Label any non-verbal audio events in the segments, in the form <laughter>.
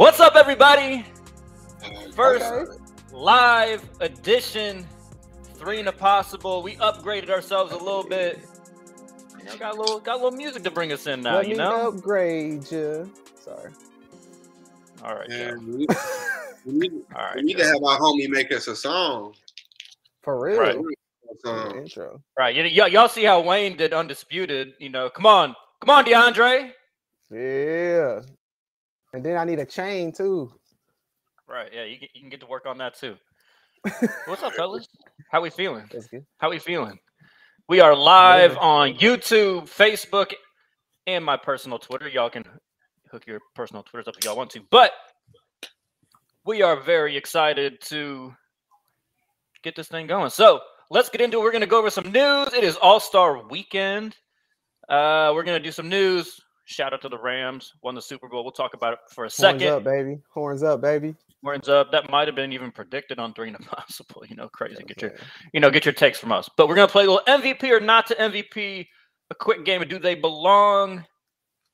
What's up, everybody? First okay. live edition, three in a possible. We upgraded ourselves a little bit. You know, got a little got a little music to bring us in now. Let you know, upgrade you. Sorry. All right. Yeah, we, <laughs> we, need, All right, we need to have our homie make us a song. For real. Right. Um, intro. Right. Y- y- y'all see how Wayne did undisputed. You know, come on, come on, DeAndre. Yeah. And then I need a chain too. Right. Yeah, you, you can get to work on that too. <laughs> What's up, fellas? How we feeling? How we feeling? We are live on YouTube, Facebook, and my personal Twitter. Y'all can hook your personal Twitters up if y'all want to. But we are very excited to get this thing going. So let's get into it. We're going to go over some news. It is All Star Weekend. Uh, we're going to do some news. Shout out to the Rams, won the Super Bowl. We'll talk about it for a second. Horns up, baby. Horns up, baby. Horns up. That might have been even predicted on three and <laughs> possible. You know, crazy. Get your, you know, get your takes from us. But we're gonna play a little MVP or not to MVP. A quick game of do they belong?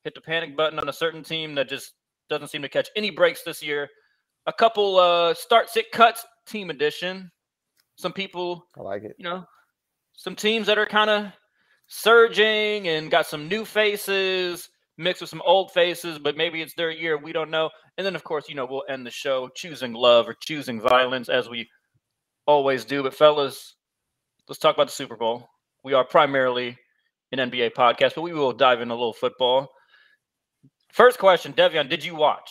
Hit the panic button on a certain team that just doesn't seem to catch any breaks this year. A couple uh start sit cuts team edition. Some people I like it. You know, some teams that are kind of surging and got some new faces mixed with some old faces, but maybe it's their year. We don't know. And then, of course, you know, we'll end the show choosing love or choosing violence as we always do. But, fellas, let's talk about the Super Bowl. We are primarily an NBA podcast, but we will dive in a little football. First question, Devion, did you watch?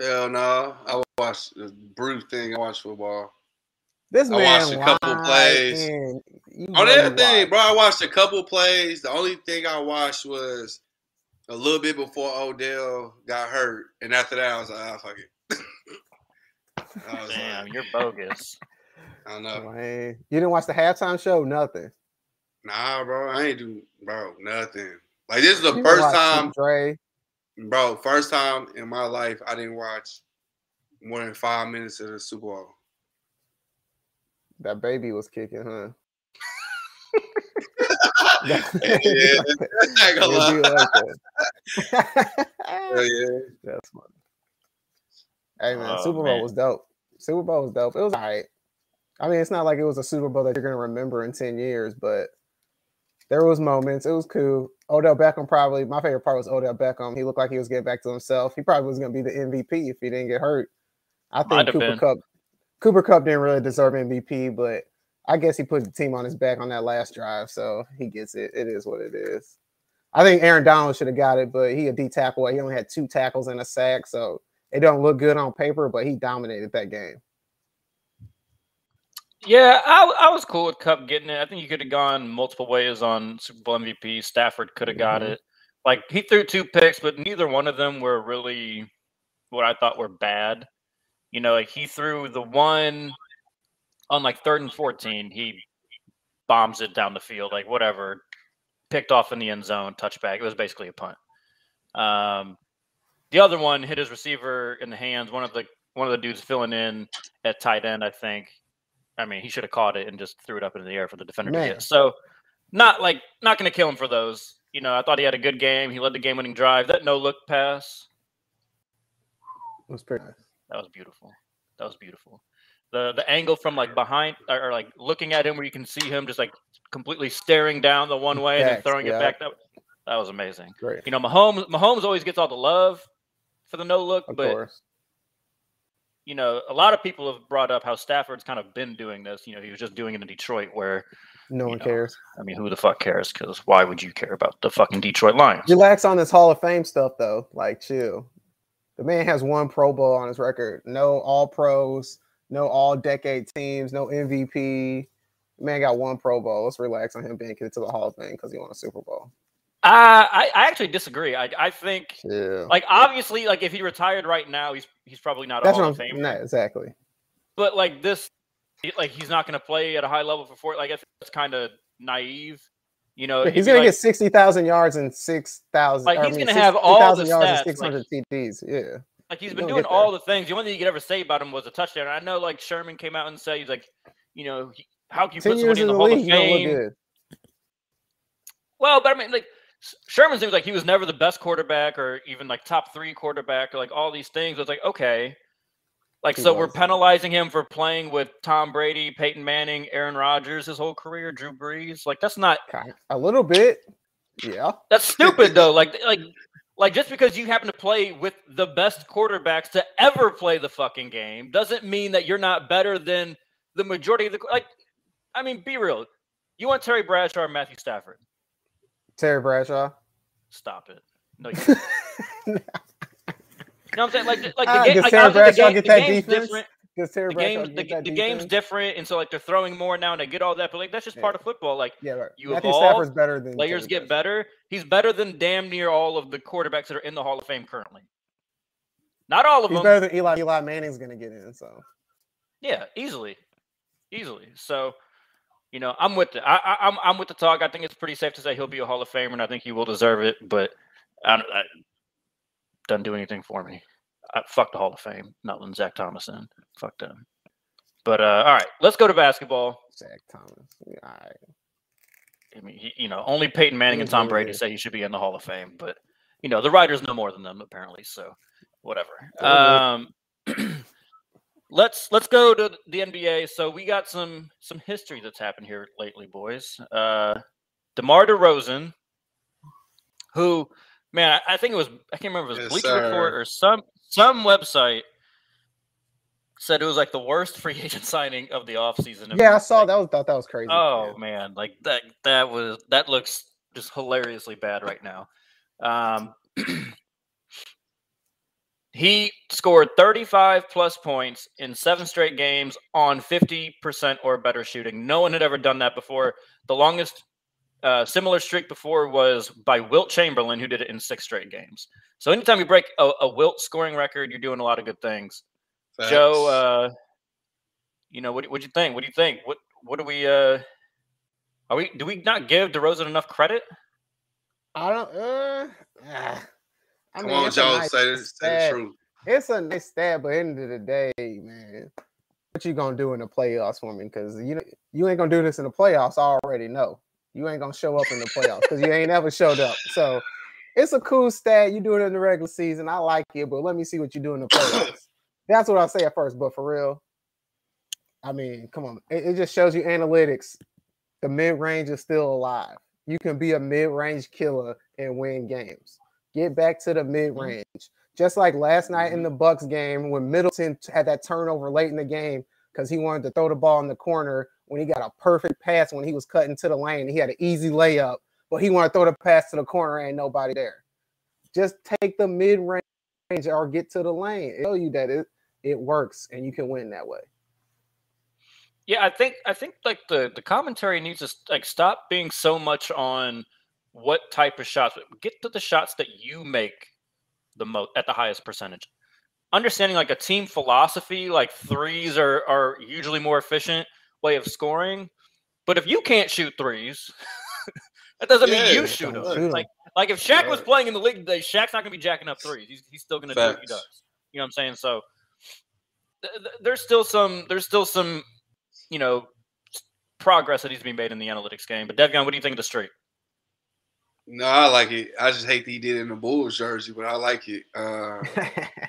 Hell no. I watched the Bruce thing. I watched football. This man I watched a couple plays. On everything, bro. I watched a couple plays. The only thing I watched was a little bit before Odell got hurt, and after that, I was like, "Ah, fuck it." <laughs> Damn, like, you're bogus. <laughs> I know. Man. You didn't watch the halftime show? Nothing. Nah, bro. I ain't do, bro, nothing. Like this is the you first time, Dre. bro. First time in my life I didn't watch more than five minutes of the Super Bowl. That baby was kicking, huh? yeah, <laughs> I gonna lie. Like <laughs> oh, yeah. That's funny. Hey man, oh, Super Bowl man. was dope. Super Bowl was dope. It was all right. I mean, it's not like it was a Super Bowl that you're gonna remember in 10 years, but there was moments. It was cool. Odell Beckham probably my favorite part was Odell Beckham. He looked like he was getting back to himself. He probably was gonna be the MVP if he didn't get hurt. I think Cooper been. Cooper Kupp didn't really deserve MVP, but I guess he put the team on his back on that last drive, so he gets it. It is what it is. I think Aaron Donald should have got it, but he a D tackle. He only had two tackles and a sack, so it don't look good on paper. But he dominated that game. Yeah, I, I was cool with Kupp getting it. I think you could have gone multiple ways on Super Bowl MVP. Stafford could have got mm-hmm. it. Like he threw two picks, but neither one of them were really what I thought were bad. You know, like he threw the one on like third and 14, he bombs it down the field, like whatever, picked off in the end zone, touchback. It was basically a punt. Um, the other one hit his receiver in the hands. One of the one of the dudes filling in at tight end, I think. I mean, he should have caught it and just threw it up into the air for the defender Man. to get. So, not like not going to kill him for those. You know, I thought he had a good game. He led the game-winning drive. That no-look pass was pretty nice. That was beautiful. That was beautiful. The the angle from like behind or, or like looking at him where you can see him just like completely staring down the one way and then throwing yeah. it back. That that was amazing. Great. You know, Mahomes Mahomes always gets all the love for the no look, of but course. you know, a lot of people have brought up how Stafford's kind of been doing this. You know, he was just doing it in Detroit where no one know, cares. I mean, who the fuck cares? Because why would you care about the fucking Detroit Lions? Relax on this Hall of Fame stuff though. Like, chill. The man has one Pro Bowl on his record. No All Pros. No All Decade teams. No MVP. The man got one Pro Bowl. Let's relax on him being kicked to the Hall of Fame because he won a Super Bowl. Uh, I, I actually disagree. I, I think, yeah. like, obviously, like if he retired right now, he's he's probably not. That's a Hall what I'm saying. Not exactly. But like this, like he's not going to play at a high level for four. Like it's kind of naive. You know, he's going like, to get sixty thousand yards and six thousand. Like he's going to have all the yards stats, and six hundred like, TDs. Yeah. Like he's been doing all the things. The only thing you could ever say about him was a touchdown. I know, like Sherman came out and said he's like, you know, how can you put somebody in the, Hall league, of Fame? Well, but I mean, like Sherman seems like he was never the best quarterback or even like top three quarterback or like all these things. It's like, okay. Like, he so was. we're penalizing him for playing with Tom Brady, Peyton Manning, Aaron Rodgers his whole career, Drew Brees. Like, that's not a little bit. Yeah. That's <laughs> stupid though. Like, like, like just because you happen to play with the best quarterbacks to ever play the fucking game doesn't mean that you're not better than the majority of the like. I mean, be real. You want Terry Bradshaw or Matthew Stafford? Terry Bradshaw. Stop it. No, you. <laughs> <laughs> you know what I'm saying? Like, like the, uh, game, like, Bradshaw the, game, get that the defense? different. The game, the, the game's different, and so like they're throwing more now, and they get all that. But like that's just yeah. part of football. Like, yeah, right. you Matthew evolve, Stafford's better than players get better. He's better than damn near all of the quarterbacks that are in the Hall of Fame currently. Not all of He's them. better than Eli. Eli Manning's going to get in. So, yeah, easily, easily. So, you know, I'm with the I, I, I'm I'm with the talk. I think it's pretty safe to say he'll be a Hall of Famer, and I think he will deserve it. But I, I doesn't do anything for me. I, fuck the Hall of Fame. Not letting Zach Thomas in. Fuck them. But uh, all right, let's go to basketball. Zach Thomas. All right. I mean, he, you know, only Peyton Manning and Tom Brady say he should be in the Hall of Fame, but you know, the writers know more than them apparently. So, whatever. Um, <clears throat> let's let's go to the NBA. So we got some some history that's happened here lately, boys. Uh DeMar DeRozan, who man, I, I think it was I can't remember if it was yes, Bleacher sir. Report or some some website said it was like the worst <laughs> free agent signing of the offseason. Yeah, I saw that was thought that was crazy. Oh yeah. man, like that that was that looks just hilariously bad right now. Um <clears throat> He scored 35 plus points in seven straight games on 50% or better shooting. No one had ever done that before. The longest uh, similar streak before was by Wilt Chamberlain, who did it in six straight games. So anytime you break a, a Wilt scoring record, you're doing a lot of good things. Facts. Joe, uh, you know, what what you think? What do you think? What what do we uh are we do we not give DeRozan enough credit? I don't uh, ah. I Come mean, on, Joe, nice say, say the truth. It's a nice stat, but end of the day, man, what you gonna do in the playoffs for me? Because you know you ain't gonna do this in the playoffs. I already know you ain't gonna show up in the playoffs because you ain't ever showed up. So it's a cool stat. You do it in the regular season. I like it, but let me see what you do in the playoffs. <coughs> That's what I'll say at first. But for real, I mean, come on. It, it just shows you analytics. The mid range is still alive. You can be a mid range killer and win games. Get back to the mid range. Mm-hmm. Just like last night in mm-hmm. the Bucks game when Middleton had that turnover late in the game because he wanted to throw the ball in the corner when he got a perfect pass when he was cutting to the lane. He had an easy layup, but he wanted to throw the pass to the corner and nobody there. Just take the mid range or get to the lane. It'll tell you that it it works and you can win that way. Yeah, I think I think like the the commentary needs to like stop being so much on what type of shots. Get to the shots that you make the most at the highest percentage. Understanding like a team philosophy, like threes are are usually more efficient way of scoring. But if you can't shoot threes, <laughs> that doesn't yeah, mean you shoot them. Like like if Shaq was playing in the league today, Shaq's not gonna be jacking up threes. He's, he's still gonna do what he does. You know what I'm saying? So th- th- there's still some there's still some you know progress that needs to be made in the analytics game. But Devon, what do you think of the streak? No, I like it. I just hate that he did it in the Bulls jersey, but I like it. Uh, <laughs>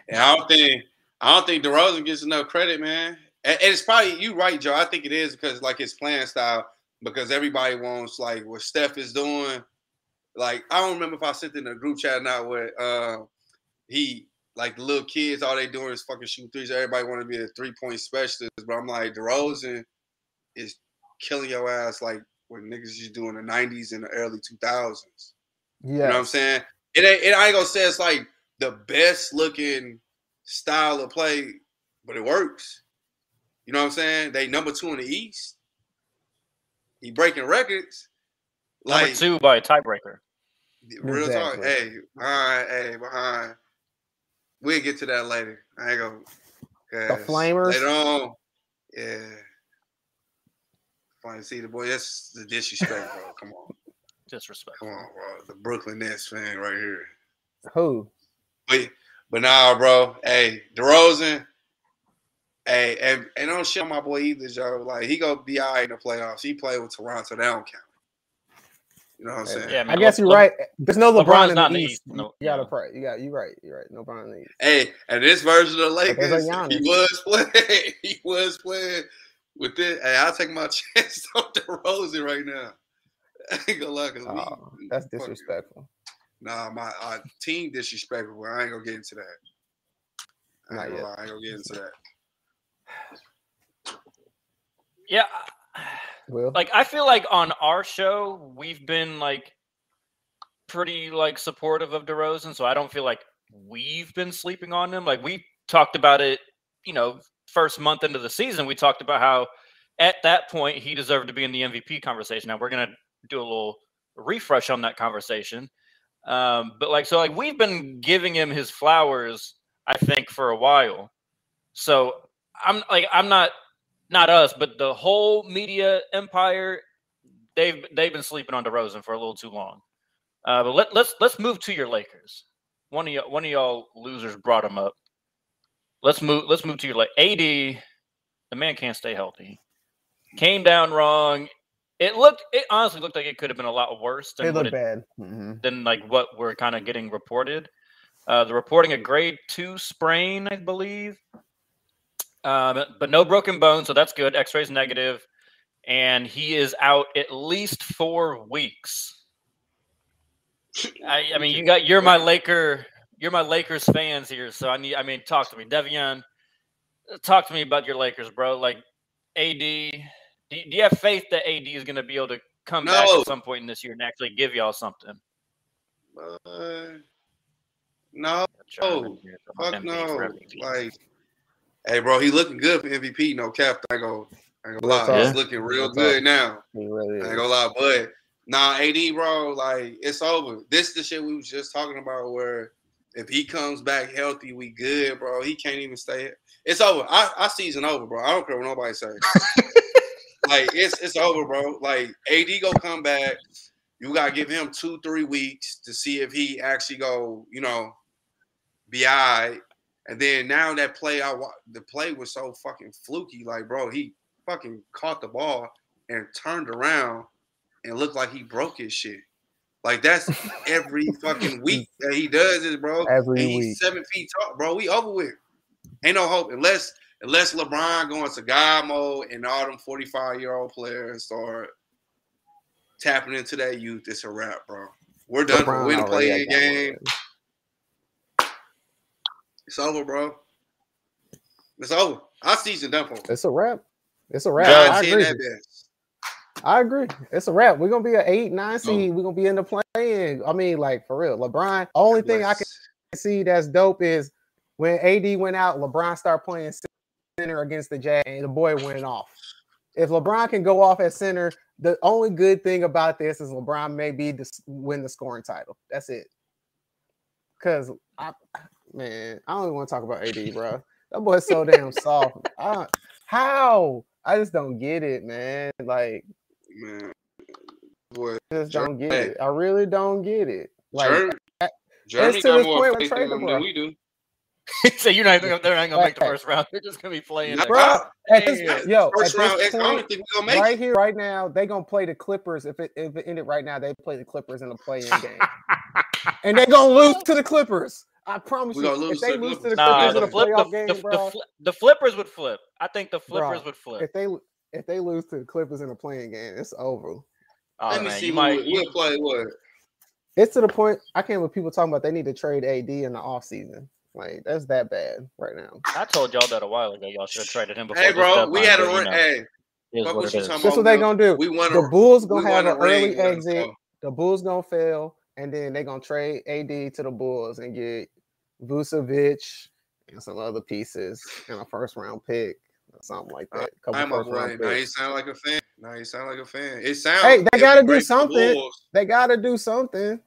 and I don't think I don't think DeRozan gets enough credit, man. And, and, it's probably you right, Joe. I think it is because like his playing style, because everybody wants like what Steph is doing. Like I don't remember if I sent in a group chat or not where uh, he like the little kids, all they doing is fucking shoot threes. Everybody want to be a three point specialist, but I'm like DeRozan is killing your ass like what niggas used to do in the 90s and the early 2000s. Yeah. You know what I'm saying? It ain't, it, I ain't gonna say it's like the best looking style of play, but it works. You know what I'm saying? They number two in the East. He breaking records. Like number two by a tiebreaker. Real exactly. talk. Hey, behind, hey, behind. We'll get to that later. I ain't gonna. The Flamers. Later on. Yeah. Fine, see the boy. That's the disrespect, bro. Come on. <laughs> Disrespect. Come on, bro. The Brooklyn Nets fan right here. Who? But but now, bro. Hey, DeRozan. Hey, and, and don't shit my boy either, Joe. Like he gonna be all right in the playoffs. He played with Toronto. They don't count. You know what I'm saying? Yeah, I, guess you're Le- right. There's no LeBron LeBron's in the, East. East. No, you gotta pray. You got you right. You're right. No LeBron in the East. Hey, and this version of the Lakers, he was playing. <laughs> he was playing with it. Hey, I'll take my <laughs> chance on DeRozan right now. I ain't gonna lie, cause oh, we, that's disrespectful. Nah, my uh, team disrespectful. I ain't gonna get into that. I ain't, gonna, lie, I ain't gonna get into that. Yeah. Well, like I feel like on our show we've been like pretty like supportive of DeRozan, so I don't feel like we've been sleeping on him. Like we talked about it, you know, first month into the season, we talked about how at that point he deserved to be in the MVP conversation. Now we're gonna do a little refresh on that conversation. Um, but like so like we've been giving him his flowers, I think, for a while. So I'm like I'm not not us, but the whole media empire, they've they've been sleeping on DeRozan for a little too long. Uh, but let, let's let's move to your Lakers. One of y'all, one of y'all losers brought him up. Let's move. Let's move to your like AD. The man can't stay healthy. Came down wrong. It looked. It honestly looked like it could have been a lot worse than it looked bad. Mm-hmm. than like what we're kind of getting reported. Uh, the reporting a grade two sprain, I believe. Um, but no broken bone, so that's good. X-rays negative, and he is out at least four weeks. I, I mean, you got you're my Laker, you're my Lakers fans here, so I need. I mean, talk to me, Devion. Talk to me about your Lakers, bro. Like AD, do, do you have faith that AD is going to be able to come no. back at some point in this year and actually give y'all something? Uh, no, fuck no. Like Hey, bro, he looking good for MVP. No cap. I go. I ain't gonna lie. He's looking real good now. Really I ain't gonna lie, but nah, AD, bro, like it's over. This is the shit we was just talking about. Where if he comes back healthy, we good, bro. He can't even stay. It's over. I, I season over, bro. I don't care what nobody say. <laughs> like it's it's over, bro. Like AD go come back. You gotta give him two, three weeks to see if he actually go, you know, be all right. And then now that play, I the play was so fucking fluky. Like, bro, he fucking caught the ball and turned around and looked like he broke his shit. Like that's <laughs> every fucking week that he does it, bro. Every and he's week. seven feet tall, bro. We over with. Ain't no hope unless unless LeBron going to God mode and all them 45 year old players start tapping into that youth. It's a wrap, bro. We're done. LeBron we didn't play a game. It's over, bro. It's over. Our season done for. It's a wrap. It's a wrap. I agree. I agree. It's a wrap. We're gonna be an eight, nine oh. seed. Oh. We're gonna be in the play-in. I mean, like for real. LeBron. Only thing. I can see that's dope is when AD went out, LeBron started playing center against the Jazz, and the boy went off. If LeBron can go off at center, the only good thing about this is LeBron may be to win the scoring title. That's it. Because I, man, I don't even want to talk about AD, bro. That boy's so damn soft. I, how? I just don't get it, man. Like, man, boy, I just don't get it. I really don't get it. Like, Jeremy, got more faith in than we do. <laughs> so you're not gonna, they're not gonna make the first round. <laughs> They're just gonna be play-in. Bro, at this, yo, first at round, this point, right here, right now, they gonna play the Clippers. If it if it ended right now, they play the Clippers in the play-in game, <laughs> and they gonna lose to the Clippers. I promise you, if they lose to the Clippers nah, in the flip, playoff the, game, the, bro, the, the, Flippers would flip. I think the Flippers bro, would flip. If they if they lose to the Clippers in a playing game, it's over. Oh, Let me man, see. You might we'll play what? It's to the point I can't believe people talking about they need to trade AD in the off season. Like that's that bad right now. I told y'all that a while ago. Y'all should have traded him before. Hey, bro, we had a you know, hey. What what That's what they gonna do. We want the Bulls gonna have an early exit. The Bulls gonna fail, and then they gonna trade AD to the Bulls and get Vucevic and some other pieces and a first round pick or something like that. Couple I'm first round now you sound like a fan. Now you sound like a fan. It sounds. Hey, they got to do something. They got to do something.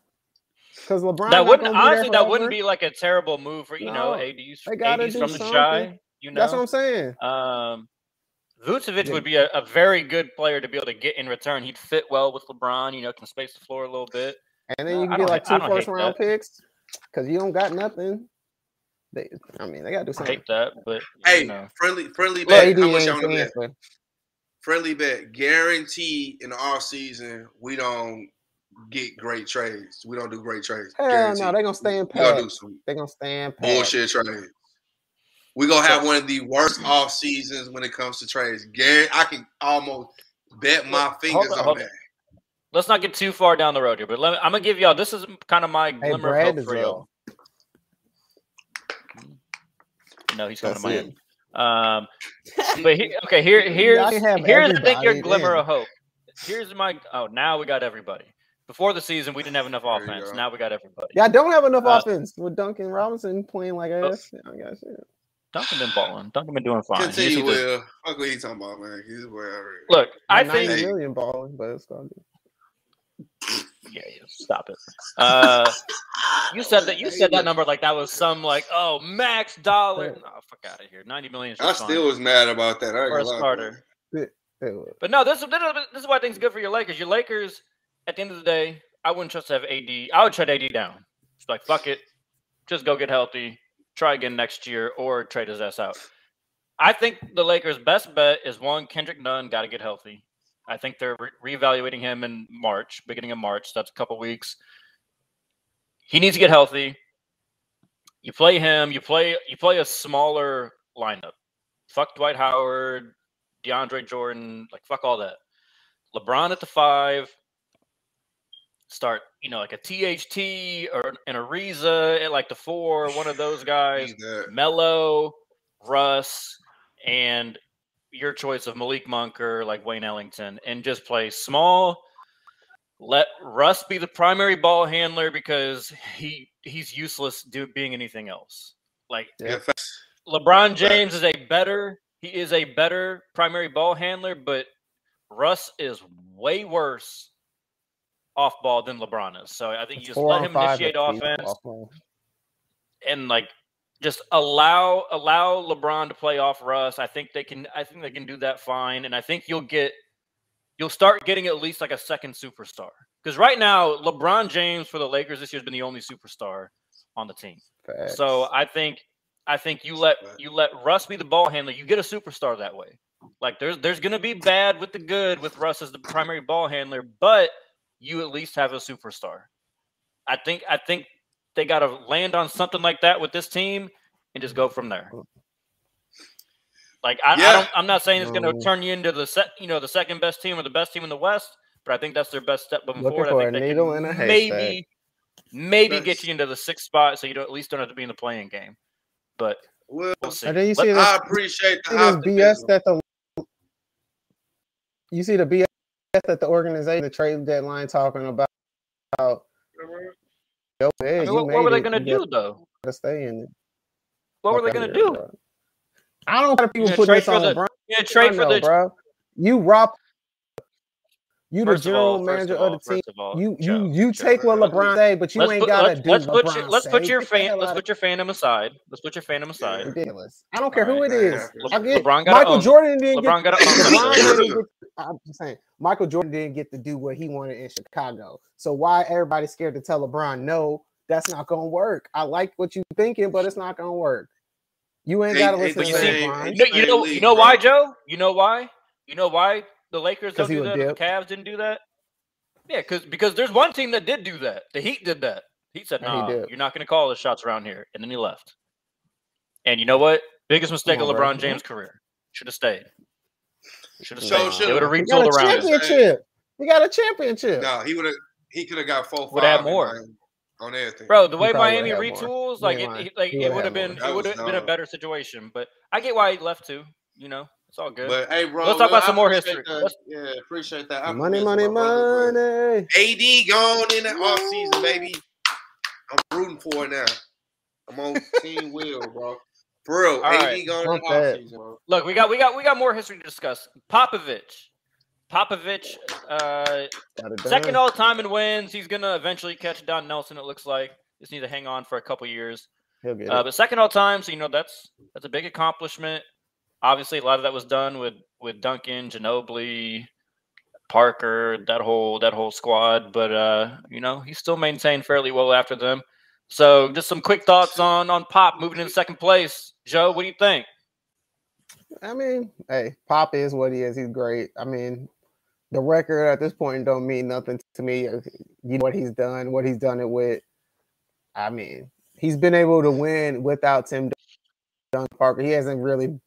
Because LeBron. That wouldn't honestly. That wouldn't be like a terrible move for you no, know AD's. They got from something. the shy. You know, that's what I'm saying. Um, Vucevic yeah. would be a, a, very good player to be able to get in return. He'd fit well with LeBron. You know, can space the floor a little bit. And then you can get like two first round that. picks because you don't got nothing. They, I mean, they gotta do something. I hate that, but hey, know. friendly, friendly bet. How much y'all bet? Friendly bet, guarantee in the off season we don't get great trades. We don't do great trades. Hell no, they're gonna stay in pat. They're gonna stay in pat. Bullshit trades. We're gonna have one of the worst off seasons when it comes to trades. Gary, I can almost bet my fingers on, on that. Let's not get too far down the road here, but me, I'm gonna give y'all. This is kind of my glimmer hey, of hope for y'all. No, he's coming to Miami. Um, <laughs> but he, okay, here, <laughs> here's here's I think your glimmer of hope. Here's my oh now we got everybody. Before the season, we didn't have enough offense. Now we got everybody. Yeah, I don't have enough uh, offense with Duncan Robinson playing like ass. Oh, I guess. Yeah. Duncan been balling. Duncan been doing fine. Continue, Will. Fuck what he talking about, man. He's wherever. Look, I think million balling, but it's gonna Yeah, yeah, stop it. Uh, you said that. You said that number like that was some like oh max dollar. Oh, fuck out of here. Ninety million. I still was mad about that. I for a starter. But no, this, this is why I think good for your Lakers. Your Lakers, at the end of the day, I wouldn't trust to have AD. I would trade AD down. It's like fuck it, just go get healthy try again next year or trade his ass out. I think the Lakers' best bet is one Kendrick Nunn got to get healthy. I think they're re- reevaluating him in March, beginning of March. That's a couple weeks. He needs to get healthy. You play him. You play. You play a smaller lineup. Fuck Dwight Howard, DeAndre Jordan. Like fuck all that. LeBron at the five start, you know, like a THT or an Ariza at like the four, <laughs> one of those guys, Melo, Russ, and your choice of Malik Monk or like Wayne Ellington, and just play small. Let Russ be the primary ball handler because he he's useless do, being anything else. Like yeah. LeBron James is a better he is a better primary ball handler, but Russ is way worse off ball than LeBron is. So I think you just let him initiate offense and like just allow allow LeBron to play off Russ. I think they can I think they can do that fine. And I think you'll get you'll start getting at least like a second superstar. Because right now, LeBron James for the Lakers this year has been the only superstar on the team. Facts. So I think I think you let you let Russ be the ball handler. You get a superstar that way. Like there's there's gonna be bad with the good with Russ as the primary ball handler, but you at least have a superstar. I think I think they got to land on something like that with this team and just go from there. Like I, yeah. I don't, I'm not saying it's going to turn you into the set, you know, the second best team or the best team in the West, but I think that's their best step moving Looking forward. I think they can maybe, maybe get you into the sixth spot, so you don't at least don't have to be in the play-in game. But we'll, we'll see. And then you see this, I appreciate the BS that the you see the BS at the organization, the trade deadline, talking about. about yo, hey, I mean, what, what were they going to do though? To stay in it. What were they going to do? Bro. I don't know people put this on the, LeBron. Yeah, trade for the bro. You rob you the general all, manager of, all, of, the team. All, you Joe, you you Joe, take what LeBron say, but you let's ain't put, gotta let's, do. Let's LeBron put your, let's put your fan let's put your fandom aside. Let's put your fandom aside. Ridiculous. I don't care who it is. Le- I get, LeBron Michael Jordan didn't LeBron get. LeBron get I'm just saying Michael Jordan didn't get to do what he wanted in Chicago. So why everybody scared to tell LeBron no? That's not gonna work. I like what you're thinking, but it's not gonna work. You ain't gotta listen to LeBron. You know, you know, you know why, Joe? You know why? You know why the Lakers don't do that? The Cavs didn't do that yeah, because because there's one team that did do that. The Heat did that. He said, "No, nah, you're not going to call the shots around here," and then he left. And you know what? Biggest mistake on, of LeBron bro. James' career. Should have stayed. Should have so stayed. They would have retooled around. Championship. He got a championship. No, he would have. He could have got four. Would have more on everything, bro. The way Miami retools, like it, like it would have been, it would have been a better situation. But I get why he left too. You know, it's all good. But hey, bro, let's talk about some more history. yeah, appreciate that. I money, money, money. AD gone in the off season, baby. I'm rooting for it now. I'm on Team <laughs> Will, bro. For real, all AD right. gone in off season, bro. Look, we got we got we got more history to discuss. Popovich. Popovich, uh, second all time in wins. He's gonna eventually catch Don Nelson. It looks like just need to hang on for a couple years. He'll get uh, But second all time, so you know that's that's a big accomplishment obviously a lot of that was done with with Duncan, Ginobili, Parker, that whole that whole squad. But uh, you know, he still maintained fairly well after them. So just some quick thoughts on on Pop moving in second place. Joe, what do you think? I mean, hey, Pop is what he is. He's great. I mean, the record at this point don't mean nothing to me. You know what he's done, what he's done it with. I mean, he's been able to win without Tim Duncan Parker. He hasn't really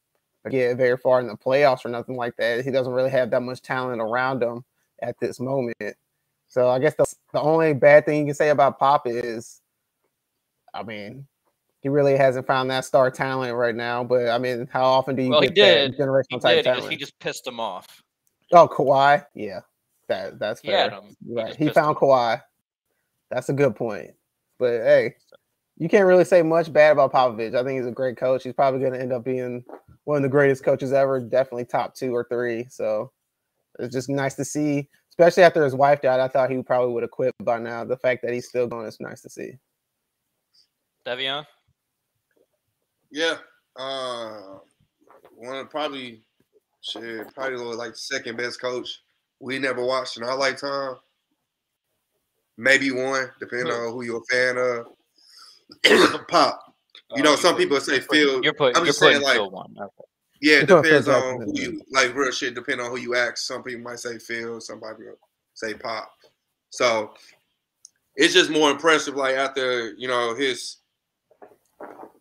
get very far in the playoffs or nothing like that. He doesn't really have that much talent around him at this moment. So I guess the, the only bad thing you can say about Pop is, I mean, he really hasn't found that star talent right now. But I mean, how often do you well, get he did. that generational he type did. talent? He just pissed him off. Oh, Kawhi, yeah, that that's fair. He right, he he found Kawhi. That's a good point. But hey, you can't really say much bad about Popovich. I think he's a great coach. He's probably going to end up being one of the greatest coaches ever, definitely top two or three. So it's just nice to see, especially after his wife died. I thought he probably would have quit by now. The fact that he's still going is nice to see. Devion? Yeah. Uh, one of probably shit, probably like the second best coach we never watched in our lifetime. Maybe one, depending on who you're a fan of. <coughs> Pop. You know, uh, some people say Phil. You're putting. I'm you're just saying, like. Okay. yeah, it depends on who you like. Real shit depending on who you ask. Some people might say Phil. Somebody will say Pop. So it's just more impressive. Like after you know his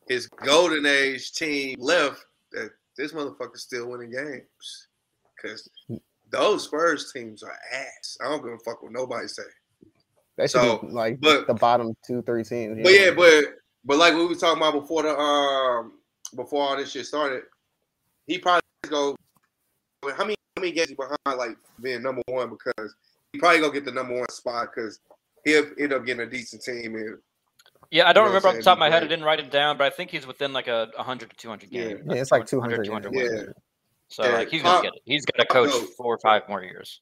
his golden age team left, that this motherfucker's still winning games. Because those Spurs teams are ass. I don't give a fuck what nobody say. They should so, be like but, the bottom two, three teams. But know? yeah, but but like we were talking about before the um before all this shit started, he probably go. How many how many games behind like being number one because he probably gonna get the number one spot because he'll end up getting a decent team and. Yeah, I don't you know remember off the top of my head. I didn't write it down, but I think he's within like a 100 to 200 games. Yeah, yeah it's like 200. 200 yeah. So yeah. like he's gonna get it. He's gonna coach four or five more years.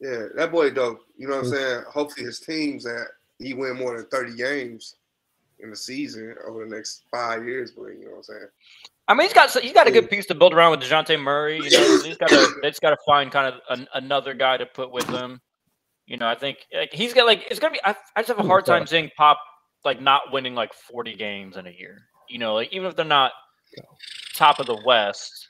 Yeah, that boy dope. You know what I'm mm. saying? Hopefully his teams that he win more than 30 games in the season over the next five years. But you know what I'm saying? I mean, he's got he's got a good piece to build around with Dejounte Murray. You know, he's got to <coughs> they just got to find kind of an, another guy to put with him. You know, I think like, he's got like it's gonna be. I, I just have a hard time seeing Pop like not winning like 40 games in a year. You know, like even if they're not top of the West,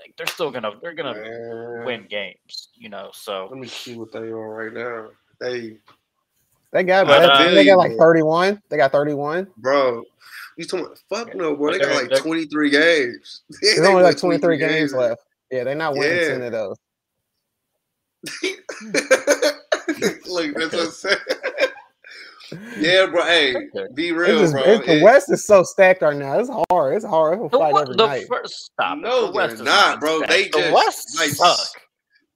like, they're still gonna they're gonna Man. win games. You know, so let me see what they are right now. They they got uh, they got like 31. They got 31. Bro, you talking about, fuck no, bro. They got <laughs> like 23 games. There's only like 23 games, games left. Yeah, they're not winning yeah. 10 of those. <laughs> Look, that's what I'm saying. Yeah, bro. Hey, be real, just, bro. the West is so stacked right now. It's hard. It's hard. It's a fight every the night. First, stop. No, the they're not, bro. Stacked. They just the West like suck.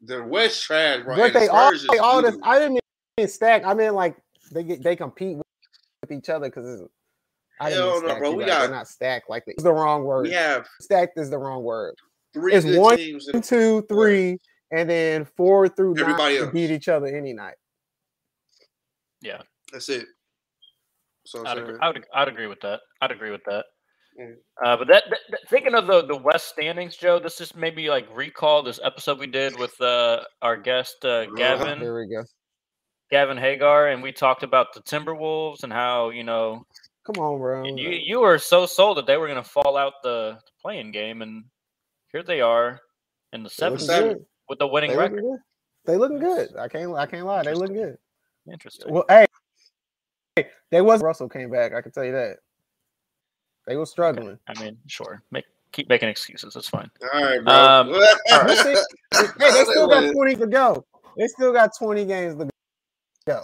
The West trash, bro. But they all, they all this. I didn't mean stacked. I mean like they get they compete with each other because I Hell no, bro. We got They're not stacked like that. It's the wrong word. We have stacked is the wrong word. Three it's one, teams two, three, and then four through Everybody nine else. beat each other any night. Yeah, that's it. So I'd agree, I would I'd agree with that. I'd agree with that. Mm. Uh, but that, that, thinking of the the West standings, Joe, this just maybe like recall this episode we did with uh, our guest uh, uh-huh. Gavin. There we go. Gavin Hagar, and we talked about the Timberwolves and how you know. Come on, bro. You you were so sold that they were going to fall out the, the play-in game, and here they are in the seventh with the winning they record. Looking they looking good. I can't I can't lie. They looking good. Interesting. Well, hey, they was Russell came back. I can tell you that. They were struggling. Okay. I mean, sure. Make keep making excuses. That's fine. All right, bro. Um, <laughs> all right. <laughs> hey, they still got 20 to go. They still got 20 games to go.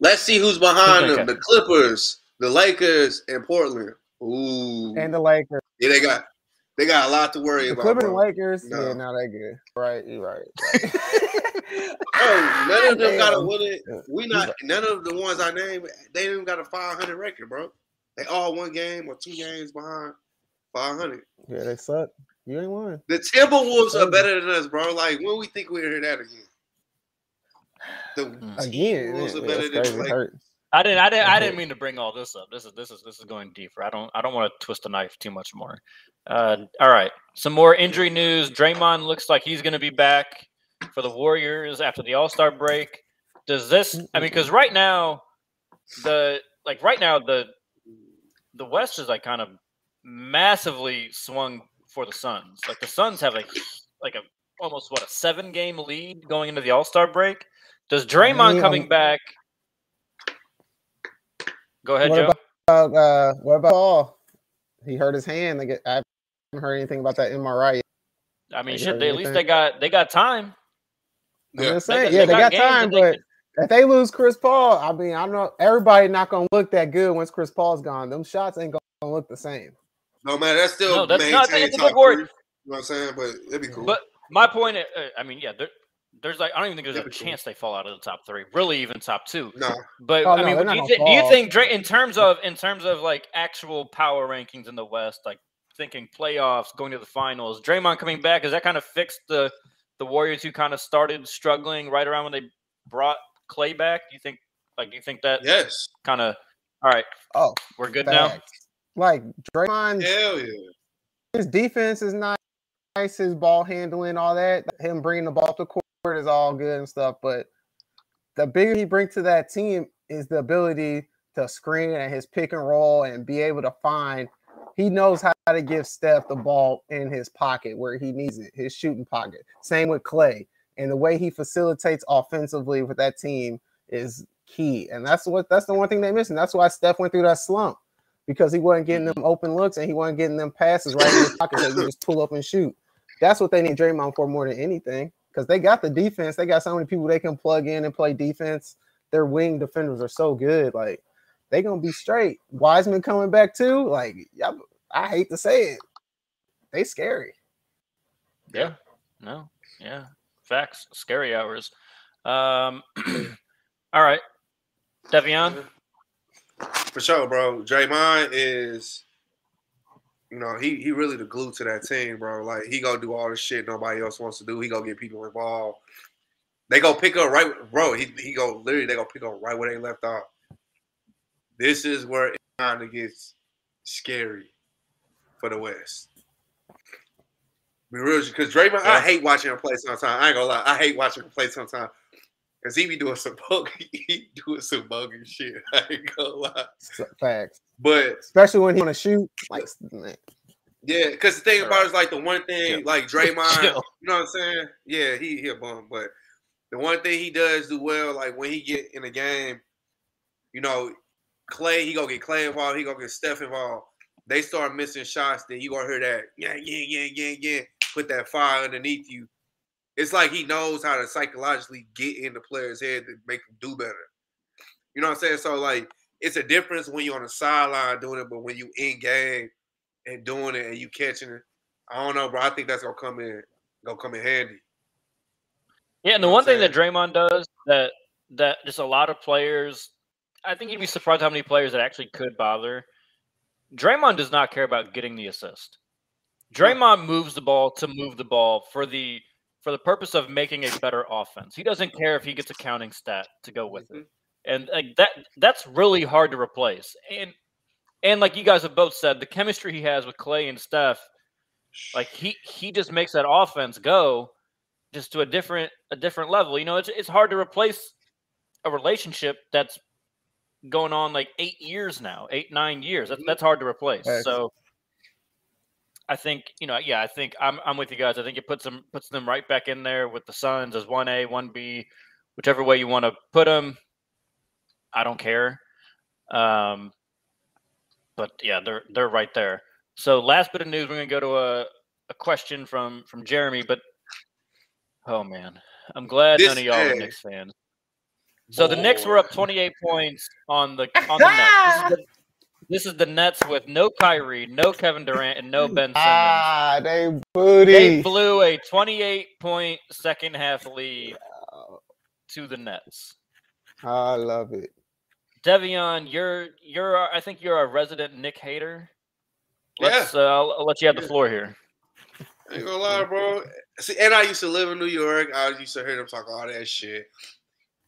Let's see who's behind them. The Clippers, the Lakers, and Portland. Ooh. And the Lakers. Yeah, they got they got a lot to worry the about. Clippers and Lakers. No. Yeah, no, they good. Right, you're right. right. <laughs> oh, none of them got a win it. We not none of the ones I named. They even got a 500 record, bro. They all one game or two games behind 500. Yeah, they suck. You ain't won. The Timberwolves are better than us, bro. Like when we think we're hear that again. The again, Timberwolves are better than like, I didn't. I didn't. I didn't mean to bring all this up. This is this is this is going deeper. I don't. I don't want to twist the knife too much more. Uh, all right. Some more injury news. Draymond looks like he's going to be back for the Warriors after the All Star break. Does this? I mean, because right now, the like right now the the West is like kind of massively swung for the Suns. Like the Suns have a like a almost what a seven game lead going into the All Star break. Does Draymond coming back? Go ahead, what Joe. About, uh, what about Paul? He hurt his hand. They get, I haven't heard anything about that MRI. Yet. I mean, shit. They, at least they got they got time. Yeah, saying, they, yeah, they, got, got time, but if they lose Chris Paul, I mean, I know everybody not gonna look that good once Chris Paul's gone. Them shots ain't gonna look the same. No man, that's still no, that's not. That's a good word. You know what I'm saying? But it'd be cool. But my point, uh, I mean, yeah, there, there's like I don't even think there's a chance they fall out of the top three, really even top two. No, but oh, I mean, no, do, you th- do you think Dre, in terms of in terms of like actual power rankings in the West, like thinking playoffs, going to the finals, Draymond coming back, has that kind of fixed the the Warriors who kind of started struggling right around when they brought Clay back? Do you think like do you think that yes kind of all right? Oh, we're good now. Like Draymond, hell yeah. His defense is not nice, his ball handling, all that. Him bringing the ball to court is all good and stuff, but the bigger he brings to that team is the ability to screen and his pick and roll and be able to find. He knows how to give Steph the ball in his pocket where he needs it, his shooting pocket. Same with Clay. And the way he facilitates offensively with that team is key. And that's what that's the one thing they missing. That's why Steph went through that slump because he wasn't getting them open looks and he wasn't getting them passes right in his pocket so you just pull up and shoot. That's what they need Draymond for more than anything because they got the defense. They got so many people they can plug in and play defense. Their wing defenders are so good. Like they gonna be straight. Wiseman coming back too. Like you I hate to say it, they scary. Yeah. No. Yeah. Facts. Scary hours. Um. <clears throat> all right, Devion. For sure, bro. Draymond is you know, he he really the glue to that team, bro. Like he gonna do all the shit nobody else wants to do. He gonna get people involved. They go pick up right, bro. He he go literally they go pick up right where they left off. This is where it kind of gets scary for the West. Be real, because Draymond, yeah. I hate watching him play sometimes. I ain't gonna lie, I hate watching him play sometimes. Cause he be doing some bogus, <laughs> he doing some bogus shit. <laughs> I ain't gonna lie. Facts. But especially when he want to shoot, like man. yeah, because the thing about it is like the one thing, like <laughs> Draymond, you know what I'm saying? Yeah, he he a bum, but the one thing he does do well, like when he get in a game, you know, Clay, he gonna get Clay involved, he gonna get Steph involved. They start missing shots, then you gonna hear that, yeah, yeah, yeah, yeah, yeah, put that fire underneath you. It's like he knows how to psychologically get in the player's head to make them do better. You know what I'm saying? So like it's a difference when you're on the sideline doing it, but when you in game and doing it and you catching it, I don't know, bro. I think that's gonna come in, gonna come in handy. Yeah, and the one thing that Draymond does that that just a lot of players, I think you'd be surprised how many players that actually could bother. Draymond does not care about getting the assist. Draymond moves the ball to move the ball for the for the purpose of making a better offense. He doesn't care if he gets a counting stat to go with it mm-hmm. And like that that's really hard to replace. And and like you guys have both said, the chemistry he has with Clay and Steph, like he he just makes that offense go just to a different a different level. You know, it's it's hard to replace a relationship that's going on like eight years now, eight nine years. That's that's hard to replace. So. I think you know, yeah, I think I'm I'm with you guys. I think it puts them puts them right back in there with the Suns as one A, one B, whichever way you want to put them. I don't care. Um, but yeah, they're they're right there. So last bit of news, we're gonna go to a, a question from from Jeremy. But oh man, I'm glad this none of y'all are Knicks fans. So Boy. the Knicks were up 28 points on the <laughs> on the Nets. This is the, this is the Nets with no Kyrie, no Kevin Durant, and no <laughs> Ben Simmons. Ah, they booty. They blew a 28 point second half lead to the Nets. I love it. Devion, you're you're I think you're a resident Knick hater. Let's, yeah, uh, I'll, I'll, let you have the floor here. I ain't gonna lie, bro. See, and I used to live in New York. I used to hear them talk all that shit.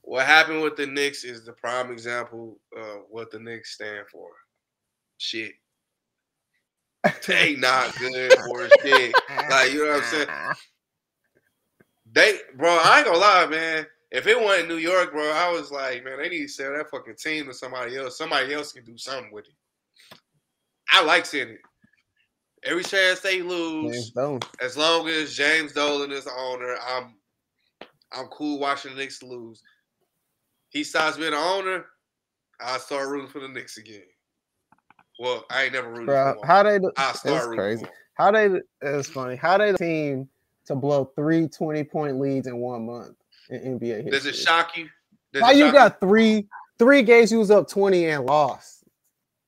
What happened with the Knicks is the prime example of what the Knicks stand for. Shit. they not good for shit. Like you know what I'm saying? <laughs> They, bro, I ain't gonna lie, man. If it wasn't New York, bro, I was like, man, they need to sell that fucking team to somebody else. Somebody else can do something with it. I like seeing it. every chance they lose, as long as James Dolan is the owner, I'm I'm cool watching the Knicks lose. He stops being the owner, I start rooting for the Knicks again. Well, I ain't never rooted Bro, for How they? I start crazy. How they? It's funny. How they the team to blow three 20 point leads in one month in NBA history? Does it shock you? Does How you got you? three three games you was up twenty and lost?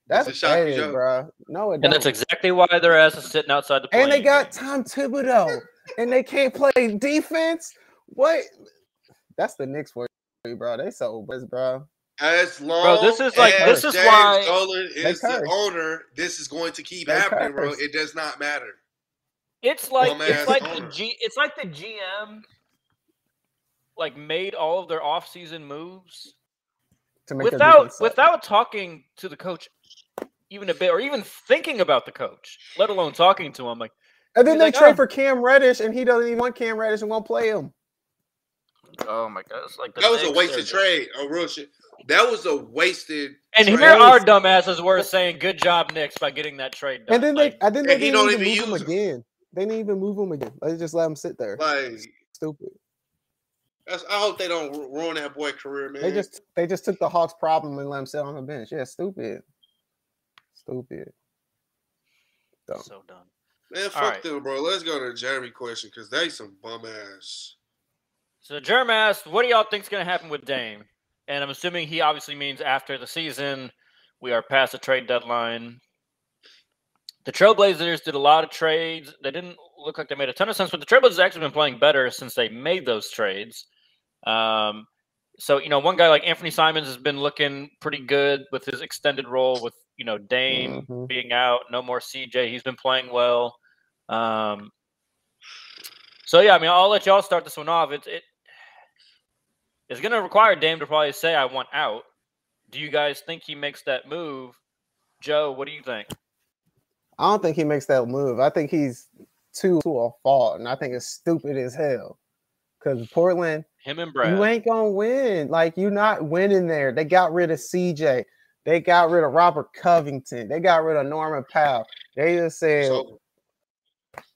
That's a bad, bro. No, it and don't. that's exactly why their ass is sitting outside the. And they got. Tom Thibodeau, and they can't play defense. What? That's the Knicks for you, bro. They so bro. As long bro, this is like this is James why Dolan is the owner, this is going to keep they happening, curse. bro. It does not matter. It's like it's like owner. the G it's like the GM like made all of their offseason moves without without talking to the coach even a bit or even thinking about the coach, let alone talking to him. Like and then they like, trade oh. for Cam Reddish and he doesn't even want Cam Reddish and won't play him. Oh my god, it's like that was a wasted trade. A real shit. That was a wasted. And trade. here our dumbasses were saying, "Good job, Knicks, by getting that trade done." And then like, they, and then they didn't even move him, him again. They didn't even move him again. They just let him sit there. Like stupid. I hope they don't ruin that boy career, man. They just they just took the Hawks' problem and let him sit on the bench. Yeah, stupid. Stupid. Dumb. So dumb. Man, fuck right. them, bro. Let's go to the Jeremy question because they some bum ass. So Jeremy asked, "What do y'all think's going to happen with Dame?" And I'm assuming he obviously means after the season. We are past the trade deadline. The Trailblazers did a lot of trades. They didn't look like they made a ton of sense, but the Trailblazers have actually been playing better since they made those trades. Um, so you know, one guy like Anthony Simons has been looking pretty good with his extended role with you know Dame mm-hmm. being out, no more CJ. He's been playing well. Um, so yeah, I mean, I'll let y'all start this one off. It's it it's going to require Dame to probably say, "I want out." Do you guys think he makes that move? Joe, what do you think? I don't think he makes that move. I think he's too to a fault, and I think it's stupid as hell. Because Portland, him and Brad, you ain't gonna win. Like you're not winning there. They got rid of CJ. They got rid of Robert Covington. They got rid of Norman Powell. They just said, so,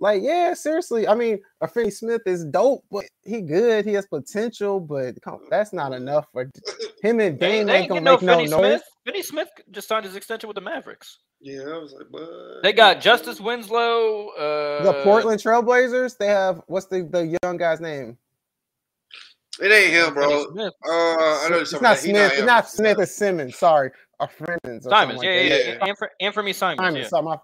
like, yeah, seriously. I mean, Finney Smith is dope, but he good. He has potential, but that's not enough for <laughs> him and Dame. They, they ain't gonna make no, no noise. Finney Smith just signed his extension with the Mavericks. Yeah, I was like, but they got Justice Winslow. Uh, the Portland Trailblazers. They have what's the the young guy's name? It ain't him, bro. Uh, I know it's not Smith. Not it's not Smith. It's Simmons. Sorry, or Simmons. Simons. Yeah, yeah, yeah, yeah. And for, and for me, Simons. Simons. Yeah. So my,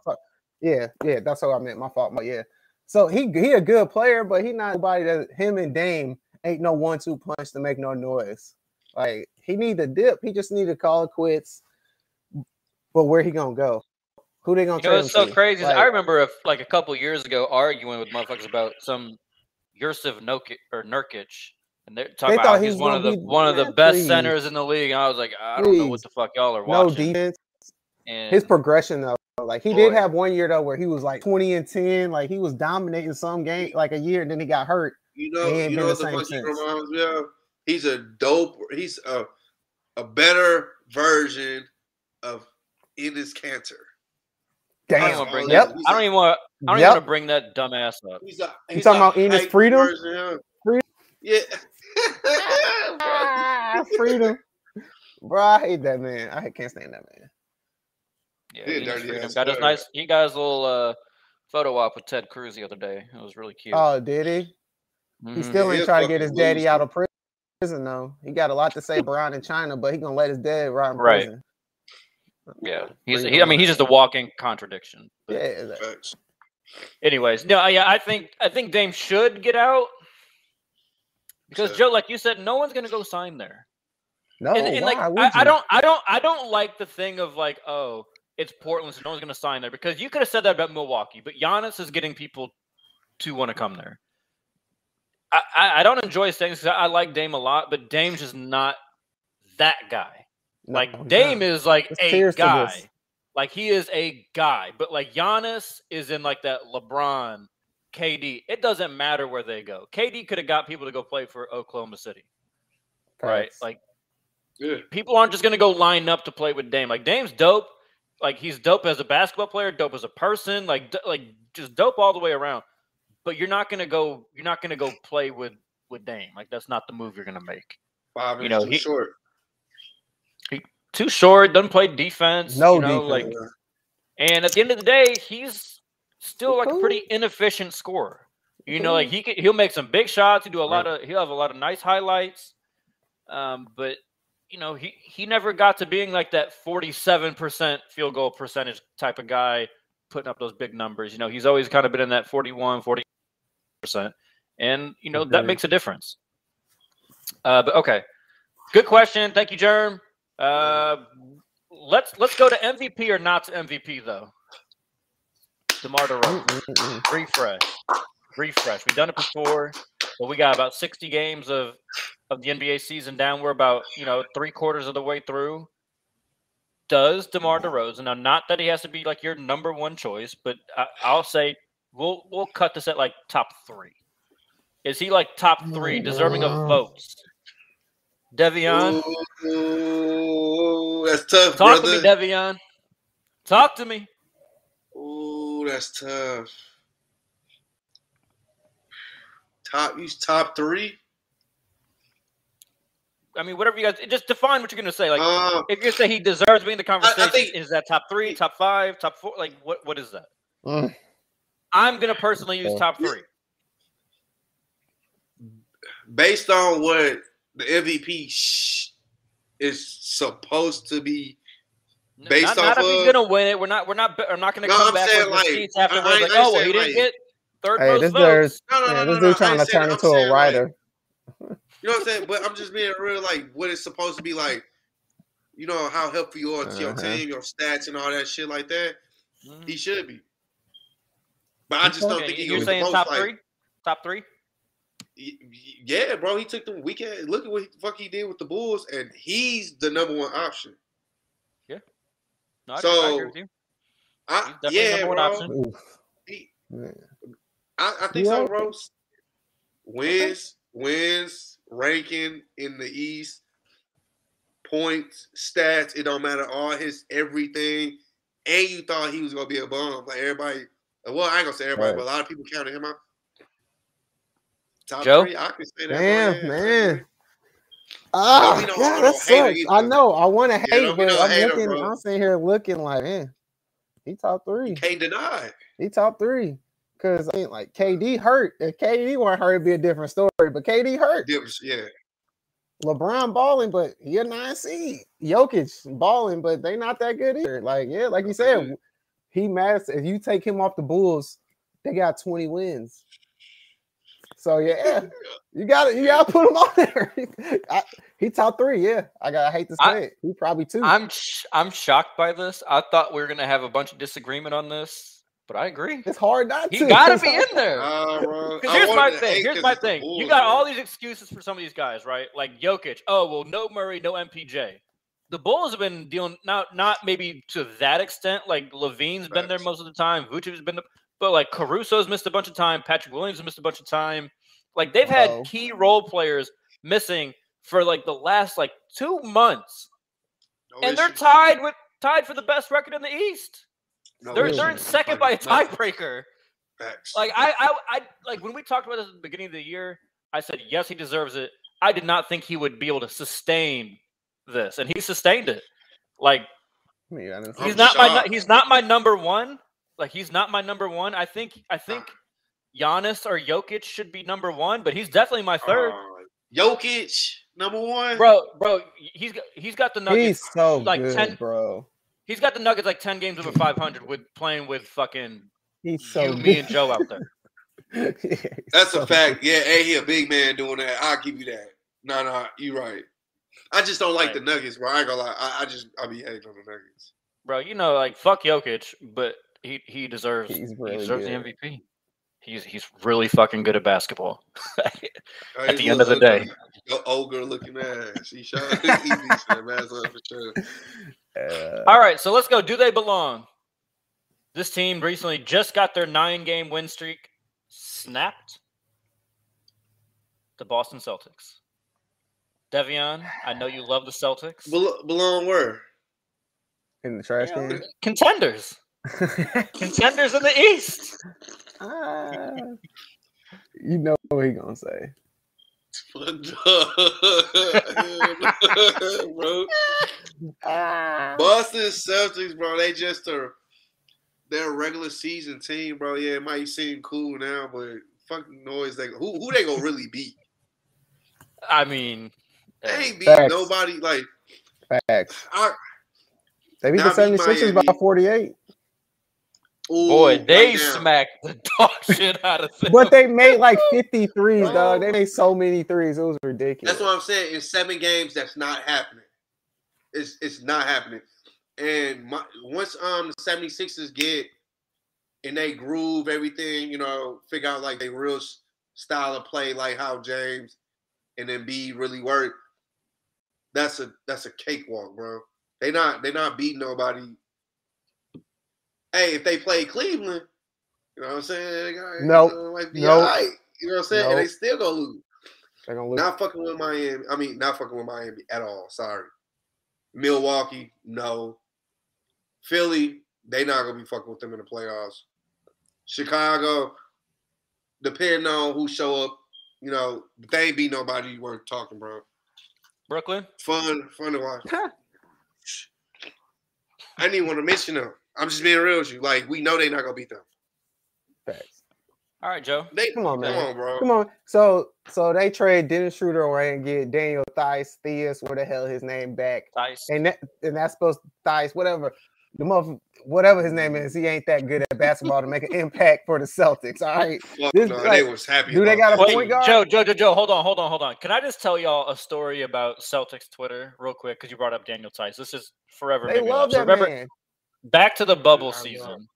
yeah, yeah. That's what I meant. My fault. But yeah. So he he a good player, but he not nobody that him and Dame ain't no one two punch to make no noise. Like he need to dip. He just need to call it quits. But where he gonna go? Who they gonna? You know, it's so to? crazy. Like, I remember a, like a couple years ago arguing with motherfuckers about some Jusuf Nokic or Nurkic, and they're talking they about he's one of the one of the best centers in the league. And I was like, I don't know what the fuck y'all are watching. No defense. And his progression though, like he boy. did have one year though where he was like twenty and ten, like he was dominating some game like a year, and then he got hurt. You know, you know what the fuck he reminds me of? He's a dope. He's a a better version of Enes Kanter. Damn. I don't, bring yep. that, I don't even want. I don't yep. even want to bring that dumbass up. He's a, he's you talking about Enes Freedom? Freedom? Yeah. <laughs> <laughs> freedom. Bro, I hate that man. I can't stand that man. Yeah, he freedom. got his nice. He got his little uh, photo op with Ted Cruz the other day. It was really cute. Oh, did he? Mm-hmm. He still ain't trying to get his daddy out of prison though. He got a lot to say around in China, but he gonna let his dad rot in prison. Right. Yeah, he's. He, I mean, he's just a walking contradiction. But. Yeah. Anyways, no, yeah, I think I think Dame should get out because Joe, like you said, no one's gonna go sign there. No, and, and like I, I, don't, I don't, I don't like the thing of like, oh, it's Portland, so no one's gonna sign there because you could have said that about Milwaukee, but Giannis is getting people to want to come there. I, I, I don't enjoy saying this. I like Dame a lot, but Dame's just not that guy. Like Dame is like a guy. Like he is a guy. But like Giannis is in like that LeBron, KD. It doesn't matter where they go. KD could have got people to go play for Oklahoma City. Right? Like yeah. people aren't just gonna go line up to play with Dame. Like Dame's dope. like he's dope as a basketball player, dope as a person, like like just dope all the way around. But you're not gonna go. You're not gonna go play with with Dame. Like that's not the move you're gonna make. Five you know, too he, short. He too short. Doesn't play defense. No you know, defense. Like, and at the end of the day, he's still like a pretty inefficient scorer. You know, like he can, he'll make some big shots. He do a lot of he'll have a lot of nice highlights. Um, but you know, he he never got to being like that 47% field goal percentage type of guy putting up those big numbers. You know, he's always kind of been in that 41, 40%. And, you know, that makes a difference. Uh, but okay. Good question. Thank you, Germ. Uh, let's let's go to MVP or not to MVP though. DeMar DeRozan. Refresh. Refresh. We've done it before, but we got about 60 games of of the NBA season down. We're about, you know, three quarters of the way through. Does DeMar DeRozan now? Not that he has to be like your number one choice, but I, will say we'll we'll cut this at like top three. Is he like top three, deserving of votes? Devion, Ooh, that's tough. Talk brother. to me, Devion. Talk to me. Ooh, that's tough. Top, he's top three. I mean, whatever you guys just define what you're going to say. Like, uh, if you say he deserves being in the conversation, I, I think, is that top three, top five, top four? Like, what what is that? Uh, I'm going to personally use top three. Based on what the MVP is supposed to be based not, off not if he's gonna win it. We're not. We're not. I'm not gonna no, come I'm back with like, receipts afterwards. Like, oh, well, he didn't get third hey, most this votes. No, no, no, yeah, no, this dude trying to turn into a writer. You know what I'm saying? But I'm just being real, like what it's supposed to be like. You know how helpful you are to uh-huh. your team, your stats, and all that shit like that. Mm-hmm. He should be. But I just don't think he. You're saying top like, three? Top three? Yeah, bro. He took them weekend. Look at what the fuck he did with the Bulls, and he's the number one option. Yeah. No, I so, I, yeah, bro. He, I, I think yeah. so, Rose. Wins, okay. wins, ranking in the East, points, stats, it don't matter, all his everything. And you thought he was gonna be a bum. Like everybody, well, I ain't gonna say everybody, right. but a lot of people counted him out. Top Joe? three, I can say that. Damn, man. Ah, oh, yeah, that sucks. I know. I want to hate, yeah, but I'm hater, looking. Bro. I'm sitting here looking like, man, he top three. can't deny. He top three. Cause I mean, like KD hurt. If KD weren't hurt, it'd be a different story. But KD hurt. Yeah. LeBron balling, but he a nine seed. Jokic balling, but they not that good either. Like, yeah, like you said, he matters. If you take him off the Bulls, they got 20 wins. So yeah, <laughs> you got it. You got to put him on there. <laughs> I, he top three. Yeah, I got. I hate to say I, it. He probably two. I'm sh- I'm shocked by this. I thought we were gonna have a bunch of disagreement on this. But I agree. It's hard not he to. He got to be in there. Uh, <laughs> here's my thing. Here's my thing. You got all these excuses for some of these guys, right? Like Jokic. Oh well, no Murray, no MPJ. The Bulls have been dealing not not maybe to that extent. Like LaVine's right. been there most of the time. Vucevic's been, but like Caruso's missed a bunch of time. Patrick Williams missed a bunch of time. Like they've had oh. key role players missing for like the last like two months, no and issue. they're tied with tied for the best record in the East. No, they're they're in second by a tiebreaker. Like I, I I like when we talked about this at the beginning of the year, I said yes, he deserves it. I did not think he would be able to sustain this, and he sustained it. Like yeah, he's not my he's not my number one. Like he's not my number one. I think I think Giannis or Jokic should be number one, but he's definitely my third. Uh, Jokic number one, bro, bro. He's got he's got the Nuggets. He's so like good, 10, bro. He's got the Nuggets like ten games over five hundred with playing with fucking He's so you, me, and Joe out there. <laughs> yeah, That's so a fact. Good. Yeah, hey, he a big man doing that. I'll give you that. No, no, you're right. I just don't like right. the Nuggets, bro. I ain't gonna lie. I, I just I be hating on the Nuggets. Bro, you know, like fuck Jokic, but he he deserves really he deserves good. the MVP. He's he's really fucking good at basketball. <laughs> at the end of the day, ogre looking ass. He shot. <laughs> he ass <laughs> up for sure. Uh, All right, so let's go. Do they belong? This team recently just got their nine game win streak snapped. The Boston Celtics. Devion, I know you love the Celtics. belong where? in the trash yeah, can. Contenders. Contenders in the East. Uh, you know what he gonna say. bro. Boston Celtics, bro. They just a they're a regular season team, bro. Yeah, it might seem cool now, but fucking noise. They who who they gonna really beat? I mean, they ain't beat Facts. nobody. Like Facts. I, they beat the 76ers by 48. Ooh, Boy, they right smacked the <laughs> dog shit out of them. But they made like 50 threes, dog. They made so many threes. It was ridiculous. That's what I'm saying. In seven games, that's not happening. It's it's not happening. And my, once um the 76ers get and they groove everything, you know, figure out like they real style of play, like how James and then be really work. That's a that's a cakewalk, bro. They not they not beating nobody hey, if they play Cleveland, you know what I'm saying? No, nope. nope. Right. You know what I'm saying? Nope. And they still gonna lose. They're gonna lose. Not fucking with Miami. I mean, not fucking with Miami at all. Sorry. Milwaukee, no. Philly, they not gonna be fucking with them in the playoffs. Chicago, depending on who show up, you know, they ain't be nobody worth talking, bro. Brooklyn, fun, fun to watch. I didn't even want to mention them. I'm just being real with you. Like we know they're not gonna beat them. Thanks. All right, Joe. They, come on, man. Come on, bro. Come on. So, so they trade Dennis Schroeder away and get Daniel Theis, Theus, where the hell his name back. Theis. And that, and that's supposed to Theis, whatever. The mother, whatever his name is, he ain't that good at basketball to make an impact for the Celtics. All right. Well, this, no, like, they was happy. Do they got a point guard? Joe, Joe, Joe, Joe, hold on, hold on, hold on. Can I just tell y'all a story about Celtics Twitter real quick? Because you brought up Daniel Theis. This is forever. They love that so remember, man back to the bubble season.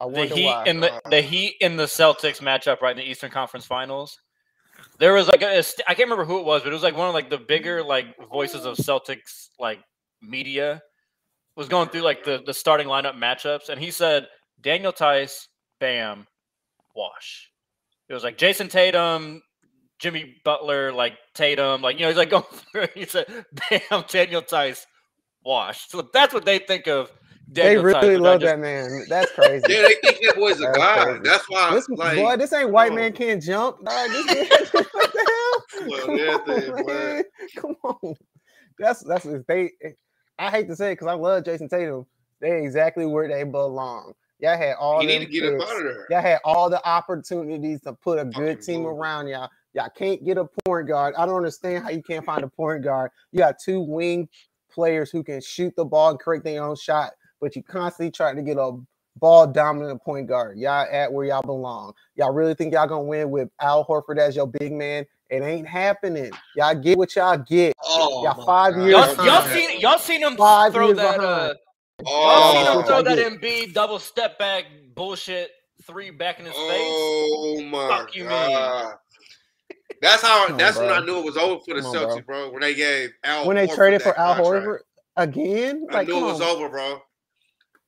The Heat why. in the the Heat in the Celtics matchup right in the Eastern Conference Finals. There was like a, I can't remember who it was, but it was like one of like the bigger like voices of Celtics like media was going through like the the starting lineup matchups, and he said Daniel Theis, Bam, Wash. It was like Jayson Tatum, Jimmy Butler, like Tatum, like you know he's like <laughs> going through. He said Bam, Daniel Theis, Wash. So that's what they think of they really love that man. That's crazy. yeah, they think that boy's a That's god. Crazy. That's why. This, like, boy, this ain't white um, man can't jump. Dog. This <laughs> man, <laughs> what the hell? Well, Come, on, man. Come on. That's that's they. I hate to say it because I love Jayson Tatum. They exactly where they belong. Y'all had all. You need to get picks. up out of there. Y'all had all the opportunities to put a good team around y'all. Y'all can't get a point guard. I don't understand how you can't find a point guard. You got two wing players who can shoot the ball and create their own shot but you constantly try to get a ball dominant point guard. Y'all at where y'all belong. Y'all really think y'all gonna win with Al Horford as your big man? It ain't happening. Y'all get what y'all get. Oh, y'all five God. years. Y'all, y'all seen y'all seen him five throw that. Uh, oh, y'all seen him throw that Embiid double step back bullshit three back in his oh, face. Oh my Fuck you, God. Man. That's how. On, that's bro. when I knew it was over for the on, Celtics, bro. bro. When they gave Al when they Horford traded for Al Horford again. I like, knew it was on. over, bro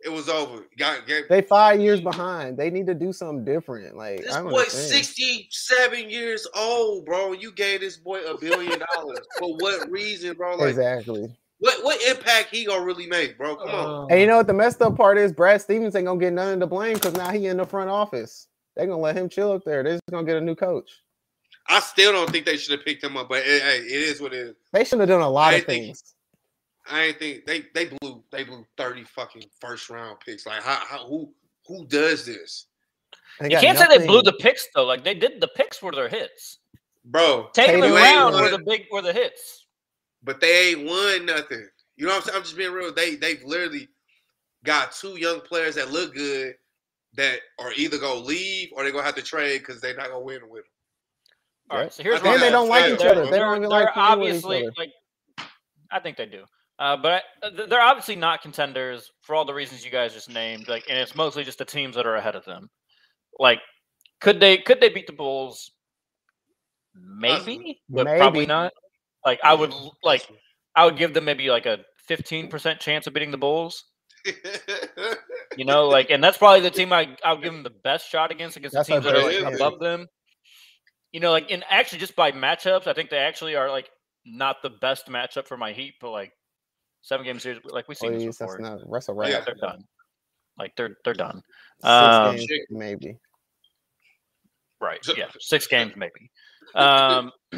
it was over. Got, got, they five years behind. They need to do something different. Like this boy, sixty-seven years old, bro. You gave this boy a billion dollars for what reason, bro? Like, exactly. What what impact he gonna really make, bro? Come on. Um, and you know what the messed up part is? Brad Stevens ain't gonna get none of the blame because now he in the front office. They're gonna let him chill up there. They're just gonna get a new coach. I still don't think they should have picked him up, but it, hey, it is what it is. They should have done a lot of things. I ain't think they they blew they blew thirty fucking first round picks. Like how, how who who does this? You can't nothing. say they blew the picks though. Like they did the picks were their hits. Bro, Tatum and Brown were the big were the hits. But they ain't won nothing. You know what I'm saying? I'm just being real. They they've literally got two young players that look good that are either gonna leave or they're gonna have to trade because they're not gonna win with them. All right, so here's and they don't like each other. They don't even like obviously like. I think they do. Uh, but I, uh, they're obviously not contenders for all the reasons you guys just named. Like, and it's mostly just the teams that are ahead of them. Like, could they could they beat the Bulls? Maybe, but maybe. probably not. Like, I would like I would give them maybe like a fifteen percent chance of beating the Bulls. <laughs> you know, like, and that's probably the team I I would give them the best shot against against that's the teams that are like above them. You know, like, and actually just by matchups, I think they actually are like not the best matchup for my Heat, but like seven game series. Like we've seen Please, this before. That's not that's a. Yeah, they're done. Like they're they're done. Six um, games, maybe. Right. Yeah. Six games maybe. Um, <laughs>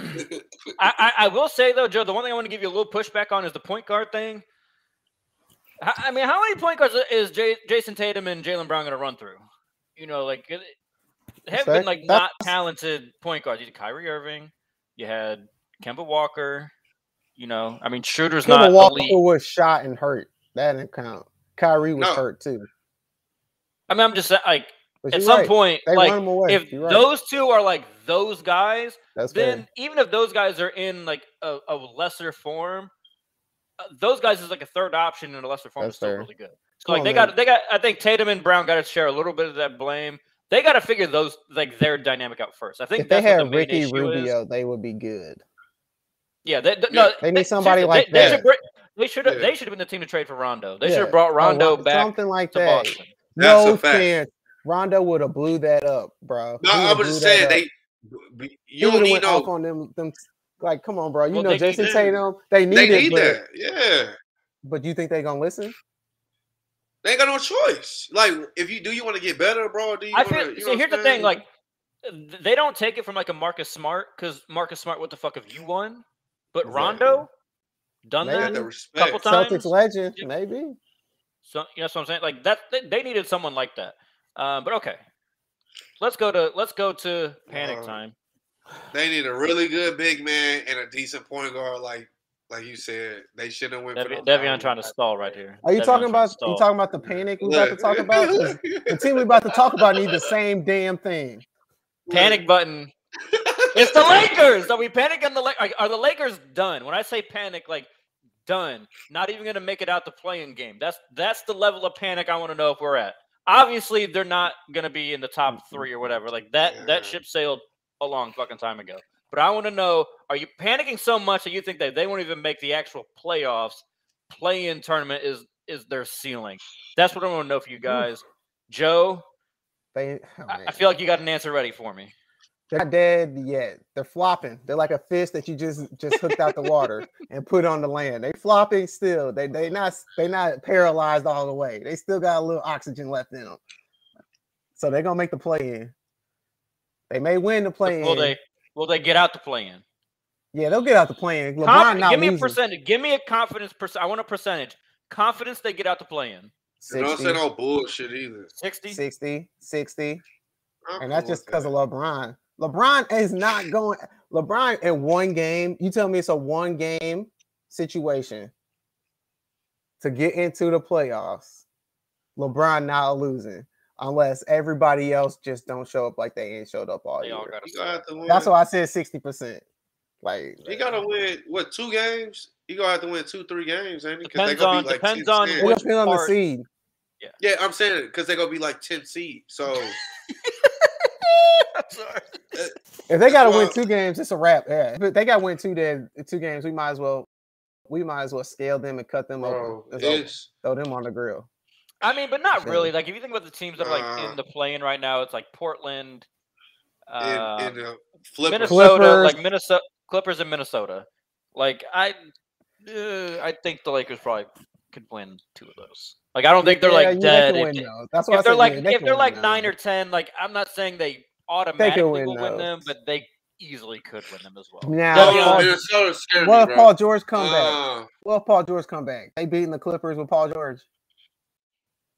I, I, will say though, Joe, the one thing I want to give you a little pushback on is the point guard thing. I, mean, how many point guards is Jay, Jayson Tatum and Jaylen Brown going to run through? You know, like have been like not talented point guards. You had Kyrie Irving, you had Kemba Walker. You know, I mean, shooters Kemba not Walker elite. was shot and hurt. That didn't count. Kyrie was no. hurt too. I mean, I'm just like at some right. point, they like if right. those two are like those guys, That's then fair. even if those guys are in like a, a lesser form, uh, those guys is like a third option in a lesser form. That's is still fair. really good. So Come like on, they man. got they got I think Tatum and Brown got to share a little bit of that blame. They got to figure those like their dynamic out first. I think if they had the Ricky Rubio, is. they would be good. Yeah, they, they, no, they need somebody like they, that. They should have. They should have been the team to trade for Rondo. They yeah. should have brought Rondo oh, back. Something like that. Boston. No chance. Rondo would have blew that up, bro. No, I was just saying they. You don't need no. on them. Them like, come on, bro. You well, know, Jayson Tatum. They need, they need it, that. Yeah. But do you think they gonna listen? They ain't got no choice. Like, if you do, you want to get better, bro. Do you? I feel. Wanna, see, here's the thing. Like, they don't take it from like a Marcus Smart because Marcus Smart, what the fuck have you won? But exactly. Rondo done maybe. that a couple times. Celtics legend, maybe. So you know what I'm saying? Like that, they, they needed someone like that. Um, but okay, let's go to let's go to panic uh, time. They need a really good big man and a decent point guard, like like you said. They should have went. Dev- Devion trying to stall right here. Are you talking about? You talking about the panic we about to talk about? <laughs> the team we about to talk about need the same damn thing. Panic button. <laughs> it's the Lakers. Are we panicking? The are, are the Lakers done? When I say panic, like done. Not even going to make it out the play-in game. That's that's the level of panic I want to know if we're at obviously they're not going to be in the top mm-hmm. three or whatever. Like that yeah. that ship sailed a long fucking time ago. But I want to know: Are you panicking so much that you think that they won't even make the actual playoffs? Play-in tournament is is their ceiling. That's what I want to know for you guys, Joe. They, oh, I feel like you got an answer ready for me. They're not dead yet. They're flopping. They're like a fish that you just just hooked out the water <laughs> and put on the land. They flopping still. They they not they not paralyzed all the way. They still got a little oxygen left in them. So they're gonna make the play in. They may win the play in. Will they will they get out the play in? Yeah, they'll get out the play in. LeBron give me losing. a percentage. Give me a confidence percent. I want a percentage. Confidence they get out the play in. Don't say no bullshit either. 60? 60, 60. I'm and that's just because of LeBron. LeBron is not going. LeBron in one game. You tell me it's a one game situation to get into the playoffs. LeBron not losing unless everybody else just don't show up like they ain't showed up all they year. All That's why I said sixty percent. Like he gotta win what two games? He gonna have to win two, three games, ain't he? Depends on like depends on which depends on the seed. Yeah, yeah, I'm saying it because they're gonna be like ten seed. So sorry. <laughs> <laughs> If they got to win two games, it's a wrap. Yeah, if they got to win two then two games, we might as well we might as well scale them and cut them Bro, open. Throw them on the grill. I mean, but not really. Like if you think about the teams that are like in the play-in right now, it's like Portland, uh, in, in, uh, Minnesota, Clippers. like Minnesota Clippers in Minnesota. Like I, uh, I think the Lakers probably could win two of those. Like I don't think they're yeah, like dead. If, win, That's what if they're like they if they're like nine or ten. Like I'm not saying they automatically win will win them, but they easily could win them as well. Now, what if Paul George come uh, back? What if Paul George come back? They beating the Clippers with Paul George.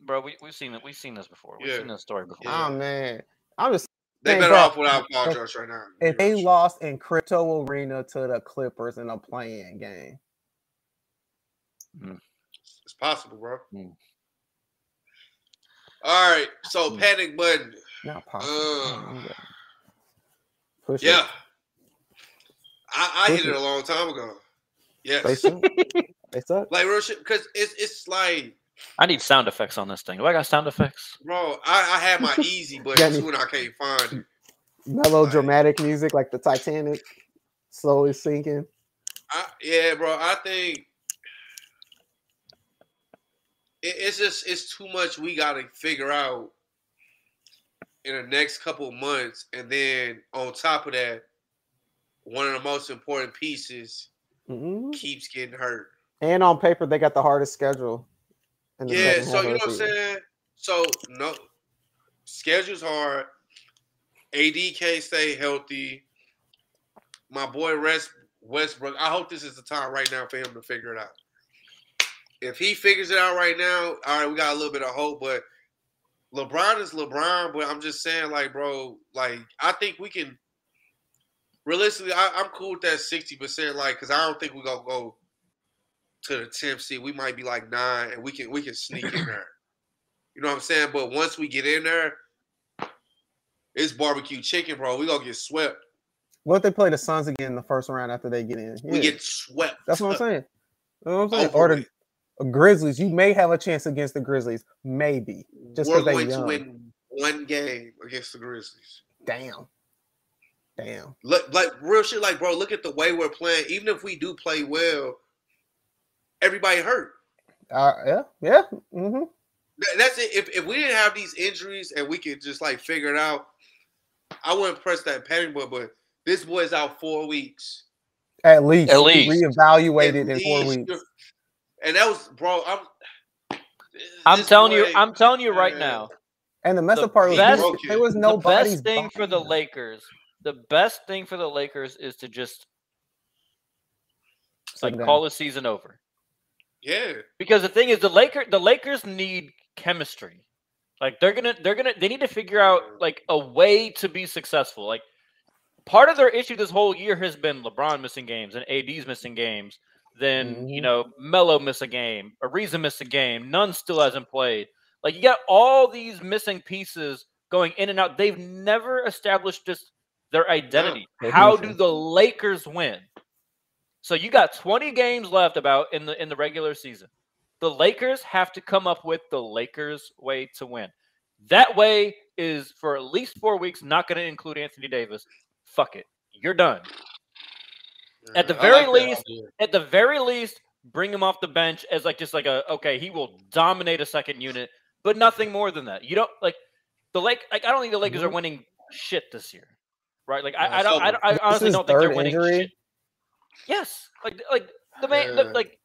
Bro, we we've seen it. We've seen this before. We've yeah. seen this story before. Oh man, I'm just. They better bro, off without Paul George right now. If they lost in Crypto Arena to the Clippers in a play-in game, mm. It's possible, bro. Mm. All right, so mm. panic button. Not possible. Uh, Push yeah. It. I, I hit it. it a long time ago. Yes. They suck. <laughs> they suck. Like real shit, because it's it's like I need sound effects on this thing. Do I got sound effects? Bro, I, I had my easy, but <laughs> it's when I can't find it. Melodramatic like, music like the Titanic slowly sinking. I, yeah, bro. I think it, it's just it's too much we gotta figure out in the next couple months, and then on top of that, one of the most important pieces mm-hmm. keeps getting hurt. And on paper, they got the hardest schedule. yeah, so you know what I'm saying. So no, schedule's hard. ADK stay healthy. My boy Russ Westbrook. I hope this is the time right now for him to figure it out. If he figures it out right now, all right, we got a little bit of hope. But LeBron is LeBron. But I'm just saying, like, bro, like I think we can. Realistically, I, am cool with that 60%. Like, because I don't think we're gonna go to the 10th seed. We might be like nine, and we can we can sneak in there. <clears throat> You know what I'm saying? But once we get in there, it's barbecue chicken, bro. We gonna get swept. What if they play the Suns again in the first round after they get in? Yeah. We get swept. That's what I'm saying. You know what I'm saying? or the Grizzlies. You may have a chance against the Grizzlies. Maybe. Just because they young. to win one game against the Grizzlies. Damn. Damn. Look, like real shit. Like, bro, look at the way we're playing. Even if we do play well, everybody hurt. Uh, yeah, yeah. Mm-hmm. That's it. If, if we didn't have these injuries and we could just like figure it out, I wouldn't press that panic button. But this boy's out four weeks. At least. At least. Reevaluated in four weeks. And that was, bro. I'm. I'm telling boy, you. I'm telling you right man. now. And the mess messed part was best, there was no the best thing for the Lakers. The best thing for the Lakers is to just it's like call the season over. Yeah. Because the thing is, the Lakers, the Lakers need chemistry. Like they're gonna, they're gonna, they need to figure out like a way to be successful. Like part of their issue this whole year has been LeBron missing games and AD's missing games. Then mm-hmm. you know Melo miss a game, Ariza miss a game. Nunn still hasn't played. Like you got all these missing pieces going in and out. They've never established just their identity. Yeah, How do the Lakers win? So you got 20 games left about in the in the regular season. The Lakers have to come up with the Lakers way to win. That way is for at least 4 weeks not going to include Anthony Davis. Fuck it. You're done. At the very like least, at the very least, bring him off the bench as like just like a okay, he will dominate a second unit, but nothing more than that. You don't like the Lake. Like I don't think the Lakers are mm-hmm. winning shit this year, right? Like I, I don't, I, I honestly don't think they're winning injury? shit. Yes, like like the man, yeah, like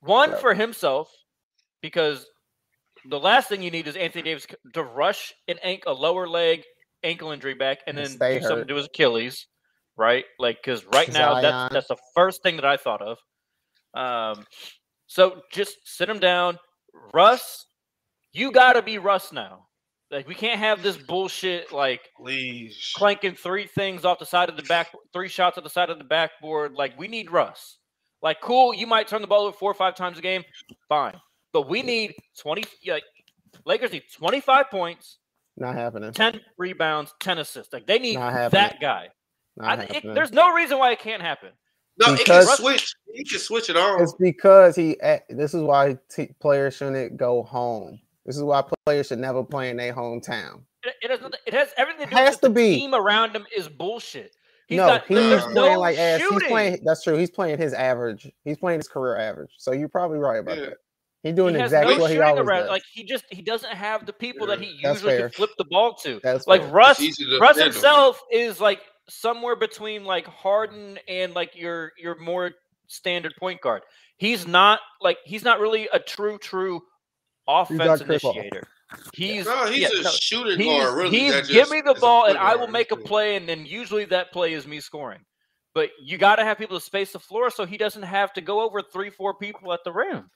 one for himself because the last thing you need is Anthony Davis to rush an ankle, a lower leg ankle injury back, and then do hurt. something to his Achilles, right? Like because right now that's that's the first thing that I thought of. Um, so just sit him down, Russ. You got to be Russ now. Like we can't have this bullshit like please clanking three things off the side of the back, three shots at the side of the backboard. Like we need Russ. Like cool, you might turn the ball over four or five times a game, fine. But we need twenty. Like Lakers need twenty five points. Not happening. Ten rebounds, ten assists. Like they need that guy. I, it, there's no reason why it can't happen. No, because it can switch. He can switch it on. It's because he. Eh, this is why t- players shouldn't go home this is why players should never play in their hometown. It, it, has, it has everything to do has with to the be. team around him is bullshit. He's no, not, he's playing no like ass. He's playing. That's true. He's playing his average. He's playing his career average. So you're probably right about yeah. that. He's doing he exactly no what he always around. does. Like he just he doesn't have the people yeah. that he usually can flip the ball to. That's like fair. Russ. Russ himself is like somewhere between like Harden and like your your more standard point guard. He's not like he's not really a true true offense initiator. He's no, he's yeah, a no, shooting guard. Really, he's give me the ball and I will make a play, and then usually that play is me scoring. But you got to have people to space the floor so he doesn't have to go over three, four people at the rim.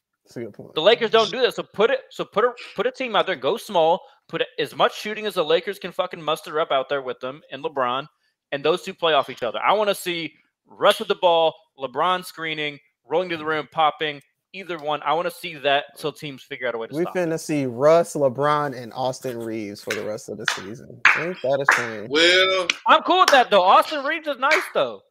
The Lakers don't do that, so put it. So put a put a team out there. Go small. Put as much shooting as the Lakers can fucking muster up out there with them and LeBron, and those two play off each other. I want to see rest of the ball, LeBron screening, rolling to the rim, popping, either one. I want to see that so teams figure out a way to. We stop finna see Russ, LeBron, and Austin Reaves for the rest of the season. Ain't that a shame? Well, I'm cool with that though. Austin Reaves is nice though.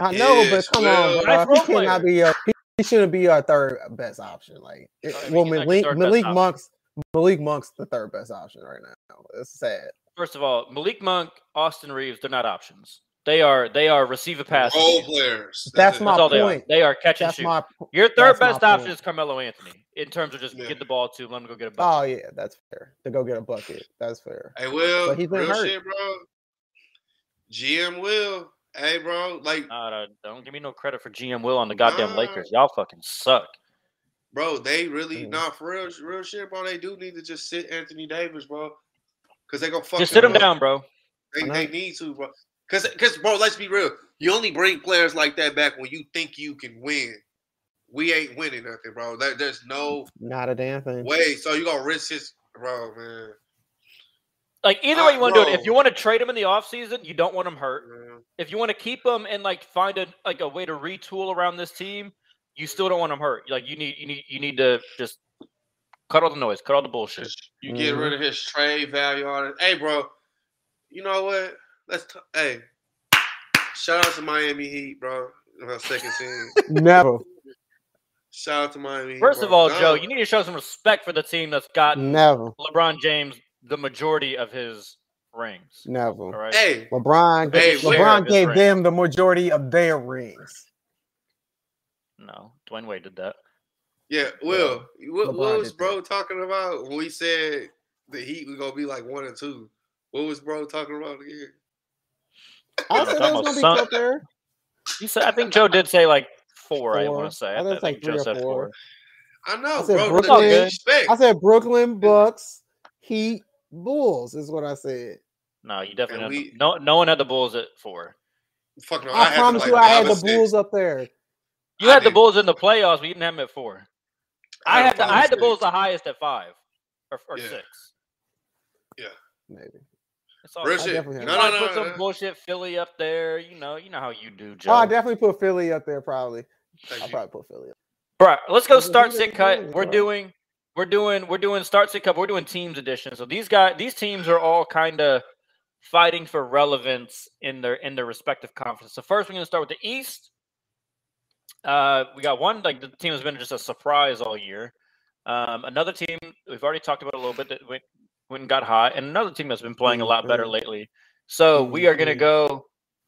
I know, yes, but come well, on, bro. Nice he cannot be a, he, he, shouldn't be our third best option. Like, oh, it, well, Malik, Malik Monk's Malik Monk's the third best option right now. It's sad. First of all, Malik Monk, Austin Reaves, they're not options. They are they are receive a pass. Role players. That's, that's my point. They are. they are catch and shoot. My, Your third best option point. is Carmelo Anthony in terms of just yeah. get the ball to let him go get a bucket. Oh yeah, that's fair. To go get a bucket. That's fair. Hey, Will, but he's been hurt. Shit, bro. GM Will. Hey, bro, like, uh, don't give me no credit for GM Will on the goddamn nah, Lakers. Y'all fucking suck. Bro, they really mm. not for real, real shit, bro. They do need to just sit Anthony Davis, bro, because they gonna fuck. Just sit him up. down, bro. They, they need to, bro. Because, because, bro, let's be real. You only bring players like that back when you think you can win. We ain't winning nothing, bro. There, there's no not a damn thing. Way, so you gonna risk his, bro, man. Like either way you want to do it. If you want to trade him in the offseason, you don't want him hurt. If you want to keep him and like find a like a way to retool around this team, you still don't want him hurt. Like you need you need you need to just cut all the noise, cut all the bullshit. You get mm-hmm. rid of his trade value on it. Hey, bro, you know what? Let's t- hey, shout out to Miami Heat, bro. Second team. Never. Shout out to Miami. First Heat, of all, no. Joe, you need to show some respect for the team that's got Never. LeBron James the majority of his rings. Never. Right? Hey, LeBron. Hey, LeBron gave them the majority of their rings. No, Dwyane Wade did that. Yeah, Will. What, what was bro that. talking about when we said the Heat was gonna be like one and two? What was bro talking about again? I said they was gonna be up there. You said I think Joe did say like four. four. I want to say. I, I think like Joe said four. four. I know, I said bro. Brooklyn, I said Brooklyn Bucks, Heat, Bulls is what I said. No, you definitely we, no. No one had the Bulls at four. Fuck no, I, I promise you, I had the Bulls up there. You I had did. the Bulls in the playoffs, but you didn't have them at four. I, I had the, I had the Bulls the highest at five or, or yeah. six. Yeah, maybe. It's all Real shit. No, no, no, put some bullshit Philly up there. You know, you know how you do, Joe. Oh, I definitely put Philly up there. Probably. I'll probably put Philly. Up. Bro, let's go start sit cut. We're doing we're doing we're doing start sit cup. We're doing teams edition. So these guys, these teams are all kind of fighting for relevance in their in their respective conferences. So first, we're going to start with the East. Uh, we got one like the team has been just a surprise all year. Um, another team we've already talked about a little bit that went, went and got hot, and another team that's been playing a lot better lately. So we are going to go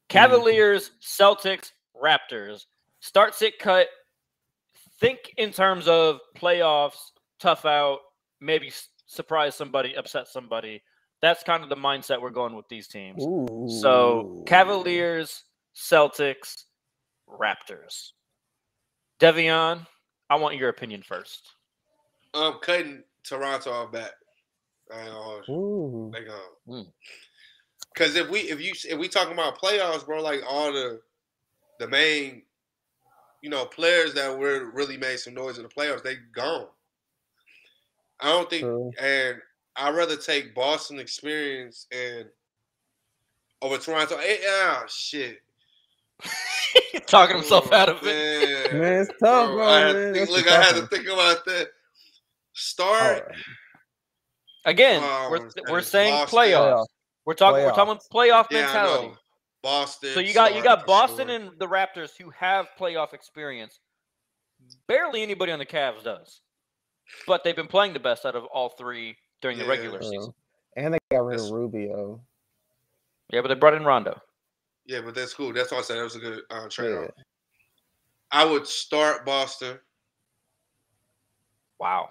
Cavaliers, Celtics, Raptors. Start sit cut. Think in terms of playoffs tough out, maybe surprise somebody, upset somebody. That's kind of the mindset we're going with these teams. Ooh. So Cavaliers, Celtics, Raptors. Devion, I want your opinion first. I'm cutting Toronto off back. I know. They go. Because if we if you if we talking about playoffs, bro, like all the the main, you know, players that were really made some noise in the playoffs, they gone. I don't think, True. and I'd rather take Boston experience and over Toronto. Hey, oh shit. <laughs> <laughs> Talking himself oh, out of it. Man, it's tough, bro. bro I man. Think, look, I had to think about that. Start right. again. Oh, we're we're saying Boston. playoffs. We're talking. Playoffs. We're talking playoff yeah, mentality. Boston. So you got you got Boston sure. and the Raptors who have playoff experience. Barely anybody on the Cavs does but they've been playing the best out of all three during yeah. the regular season. Uh-huh. And they got rid of Rubio. Yeah, but they brought in Rondo. Yeah, but that's cool. That's why I said that was a good uh, trade yeah. I would start Boston. Wow.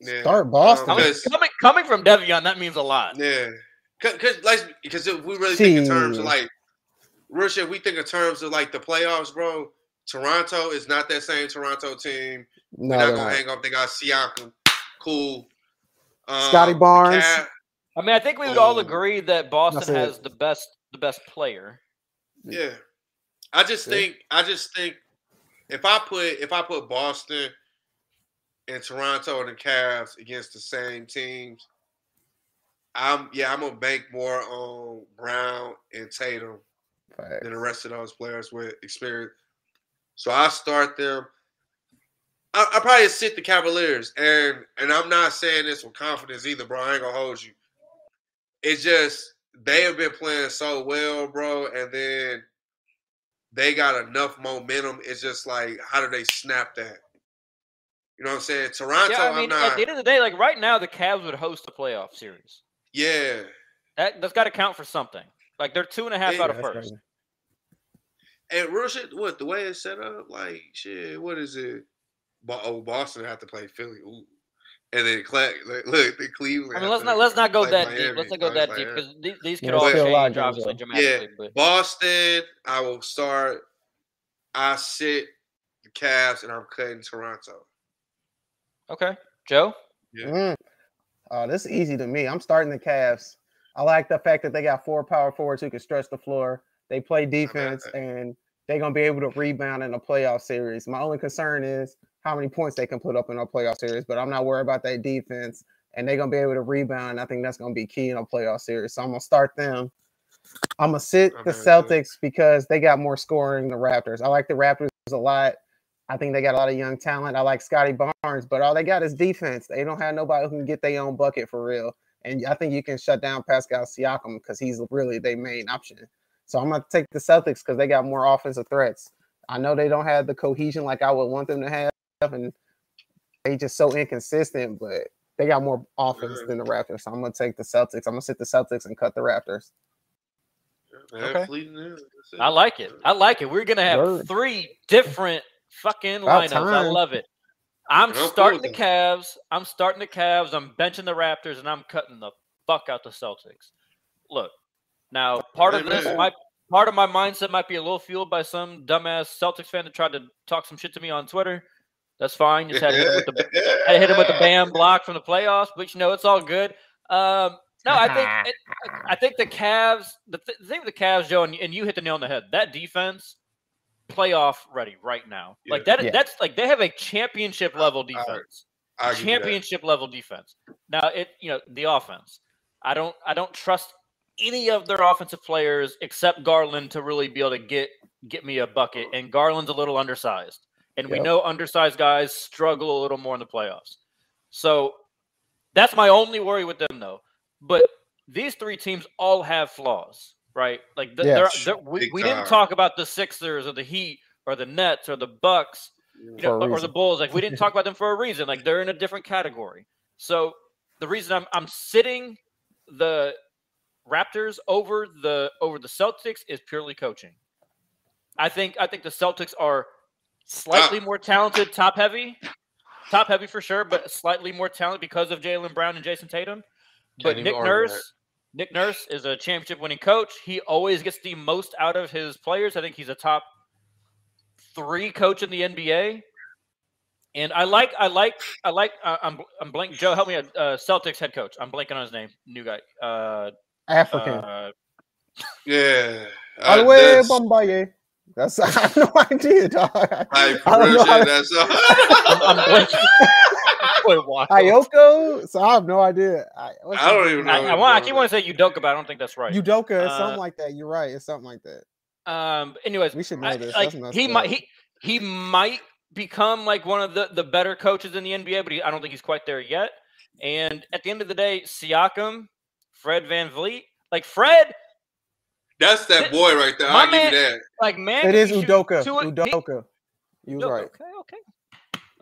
Yeah. Start Boston. Um, coming coming from Devion, that means a lot. Yeah, because like because if we really think in terms of like real shit, we think in terms of like the playoffs, bro. Toronto is not that same Toronto team. No, they're not gonna hang up. They got Siakam, cool. Um, Scottie Barnes. I mean, I think we would all agree that Boston has the best the best player. Yeah, I just yeah. think I just think if I put if I put Boston and Toronto and the Cavs against the same teams, I'm yeah I'm gonna bank more on Brown and Tatum than the rest of those players with experience. So I start them. I, I probably sit the Cavaliers, and and I'm not saying this with confidence either, bro. I ain't gonna hold you. It's just they have been playing so well, bro, and then they got enough momentum. It's just like, how do they snap that? You know what I'm saying? Toronto. Yeah, I mean, at the end of the day, like right now, the Cavs would host a playoff series. Yeah, that that's got to count for something. Like they're two and a half yeah, out of first. Crazy. And real shit, what the way it's set up, like shit, what is it? oh, Boston have to play Philly. Ooh. And then look, the Cleveland. I mean, let's not let's not go that Miami. deep. Let's not go that deep because these, these could all change obviously dramatically. Yeah, but. Boston, I will start. I sit the Cavs, and I'm cutting Toronto. Okay, Joe. Yeah. Mm. Oh, this is easy to me. I'm starting the Cavs. I like the fact that they got four power forwards who can stretch the floor. They play defense, and they're gonna be able to rebound in a playoff series. My only concern is how many points they can put up in a playoff series, but I'm not worried about that defense. And they're gonna be able to rebound. I think that's gonna be key in a playoff series. So I'm gonna start them. I'm gonna sit the Celtics because they got more scoring than the Raptors. I like the Raptors a lot. I think they got a lot of young talent. I like Scottie Barnes, but all they got is defense. They don't have nobody who can get their own bucket for real. And I think you can shut down Pascal Siakam because he's really their main option. So I'm gonna take the Celtics because they got more offensive threats. I know they don't have the cohesion like I would want them to have, and they just so inconsistent, but they got more offense than the Raptors. So I'm gonna take the Celtics. I'm gonna sit the Celtics and cut the Raptors. Okay. I like it. I like it. We're gonna have Word. three different fucking About lineups. Time. I love it. I'm starting the Cavs. I'm starting the Cavs. I'm benching the Raptors, and I'm cutting the fuck out the Celtics. Look, now part of this might part of my mindset might be a little fueled by some dumbass Celtics fan that tried to talk some shit to me on Twitter. That's fine. Just had to hit him with the, <laughs> had to hit him with the bam block from the playoffs, but you know it's all good. Um, no, I think <laughs> it, I think the Cavs. The, th- the thing with the Cavs, Joe, and, and, you hit the nail on the head. That defense, playoff ready right now. Yeah. Like that. Yeah. That's like they have a championship level defense. I, I championship level defense. Now it, you know, the offense. I don't. I don't trust any of their offensive players except Garland to really be able to get get me a bucket. And Garland's a little undersized. And yep. we know undersized guys struggle a little more in the playoffs. So that's my only worry with them, though. But these three teams all have flaws, right? Like the, yes. they're, they're, we, we didn't talk about the Sixers or the Heat or the Nets or the Bucks, you know, or the Bulls. Like we didn't talk <laughs> about them for a reason. Like they're in a different category. So the reason I'm I'm sitting the Raptors over the over the Celtics is purely coaching. I think I think the Celtics are slightly more talented, top heavy, top heavy for sure, but slightly more talented because of Jaylen Brown and Jayson Tatum. But Nick Nurse, Nick Nurse is a championship winning coach. He always gets the most out of his players. I think he's a top three coach in the NBA. And I like, I like, I like. Uh, I'm, I'm blanking. Joe, help me. Uh, Celtics head coach. I'm blanking on his name. New guy. Uh, African. Uh, yeah. Uh, Alwe Bombaye. That's <laughs> I have no idea, dog. I, I don't know how that's <laughs> I'm, I'm Wait, what? Ayoko? So I have no idea. I, I don't even know. I, I, I keep wanting to say Udoka, but I don't think that's right. Udoka, uh, something like that. You're right. It's something like that. Um. Anyways, we should know this. Like, he might he he might become like one of the the better coaches in the NBA, but he, I don't think he's quite there yet. And at the end of the day, Siakam, Fred VanVleet, like Fred that's that boy right there. I'll man, give you that. Like man, it is Udoka. Udoka. You was right. Okay, okay.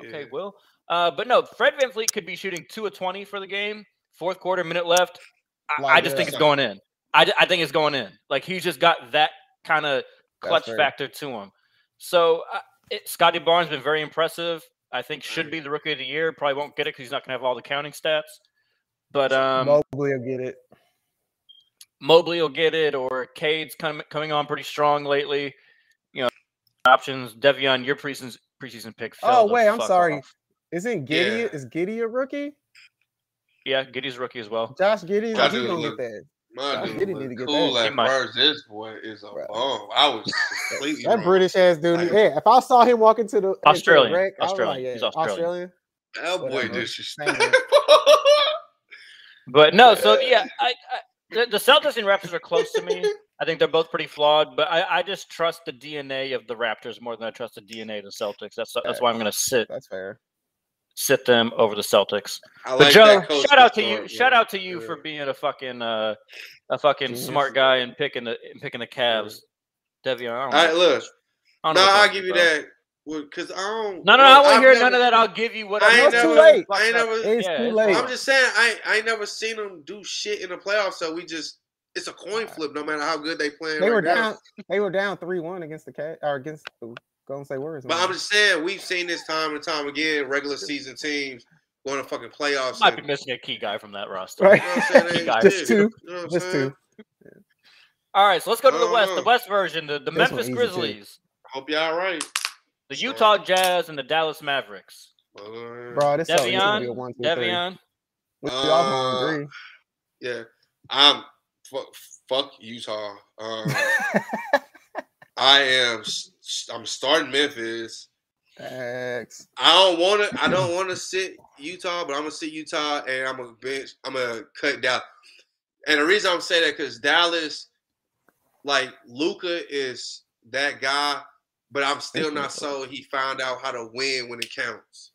Okay, yeah. Will. Uh, but no, Fred VanVleet could be shooting two of 20 for the game. Fourth quarter, minute left. I, I just think it's going in. I, I think it's going in. Like he's just got that kind of clutch factor to him. So uh, Scottie Barnes been very impressive. I think should be the rookie of the year. Probably won't get it because he's not going to have all the counting stats. But um, Mobley will get it. Mobley will get it, or Cade's coming coming on pretty strong lately. You know, options. Devion, your preseason preseason pick. Oh wait, I'm sorry. Off. Isn't Giddey Yeah. Is Giddey a rookie? Yeah, Giddey's a rookie as well. Josh Giddey, Josh he gonna get that. My Josh Giddey need to get cool that. at first. This boy is a bomb. I was <laughs> completely that wrong. British ass dude. yeah, if I saw him walking to the Australian, into the Australian, like, yeah, He's Australian. Australian. That boy disrespectful. but no, so yeah, <laughs> I, I the, the Celtics and Raptors are close to me. I think they're both pretty flawed, but I, I just trust the DNA of the Raptors more than I trust the DNA of the Celtics. That's that's why I'm going to sit. That's fair. Sit them over the Celtics. I but Joe, shout out to you. Yeah. Shout out to you yeah. for being a fucking uh, a fucking smart guy and picking the and picking the Cavs. Devion, All right, look. No, I'll give you that. Because I don't. No, no, well, I won't hear never, none of that. I'll give you what I ain't never, too late. I ain't never. It's yeah, too late. I'm just saying, I I ain't never seen them do shit in the playoffs. So we just it's a coin flip. No matter how good they play. They right were down. They were down three one against the cat or against the Golden State Warriors. But I'm just saying, we've seen this time and time again. Regular season teams going to fucking playoffs. Might and, be missing a key guy from that roster. Right. You know. <laughs> Just two. You know Just two. All right, so let's go to the West. The West version, the, the Memphis Grizzlies. Hope y'all right. The Utah Jazz and the Dallas Mavericks. Bro, this Devion, is one, two, Devion. We all uh, agree. Yeah, I'm fuck, fuck Utah. Um, <laughs> I am. I'm starting Memphis. Thanks. I don't want to. I don't want to sit Utah, but I'm gonna sit Utah, and I'm gonna bench. I'm gonna cut down. And the reason I'm saying that because Dallas, like Luka, is that guy, but I'm still not sold. He found out how to win when it counts.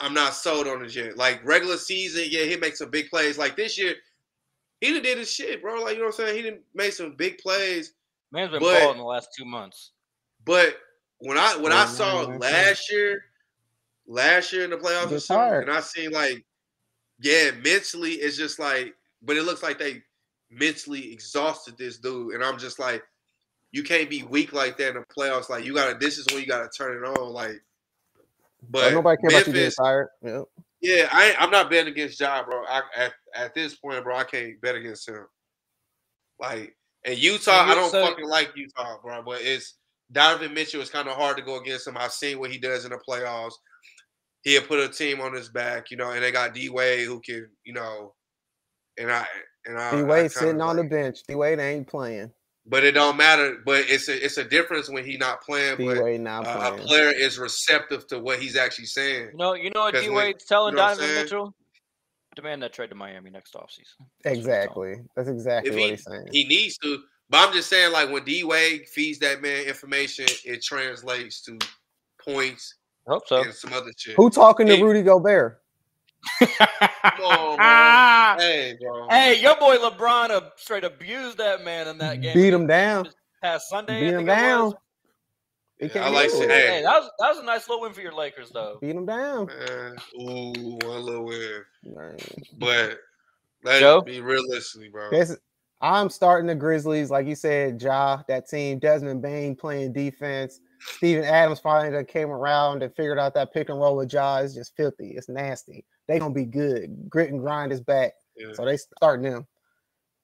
I'm not sold on it yet. Like regular season, yeah, he makes some big plays. Like this year, he done did his shit, bro. Like you know what I'm saying? He didn't make some big plays. Man's been but, balling the last two months. But when I when oh, I saw last year, last year in the playoffs or something, and I seen like, yeah, mentally it's just like, but it looks like they mentally exhausted this dude, and I'm just like, you can't be weak like that in the playoffs. Like you gotta, this is when you gotta turn it on. Like, but nobody care Memphis, about you getting tired. Yep. Yeah, I I'm not betting against Ja, bro. I, at at this point, bro, I can't bet against him. Like, and Utah, I don't fucking like Utah, bro. But it's Donovan Mitchell is kind of hard to go against him. I've seen what he does in the playoffs. He'll put a team on his back, you know, and they got D Wade who can, you know, and I and I D Wade sitting on the bench. D Wade ain't playing. But it don't matter. But it's a it's a difference when he's not playing. D Wade not playing. A player is receptive to what he's actually saying. No, you know what D Wade's telling you know Donovan Mitchell? Demand that trade to Miami next offseason. exactly. That's exactly if what he, he's saying. He needs to. But I'm just saying, like when D Wade feeds that man information, it translates to points. I hope so. And some other shit. Who talking hey. to Rudy Gobert? Come on, bro. <laughs> hey, bro. Hey, your boy LeBron uh, straight abused that man in that game. Beat him down. Past Sunday. Beat him down. Yeah, I like it. Hey. hey, that was that was a nice little win for your Lakers, though. Beat them down. Man, ooh, one little win. But let's be realistically, bro. I'm starting the Grizzlies, like you said, Ja, that team, Desmond Bane playing defense. Steven Adams finally came around and figured out that pick and roll with Ja is just filthy. It's nasty. They gonna be good. Grit and grind is back. Yeah. So they starting them.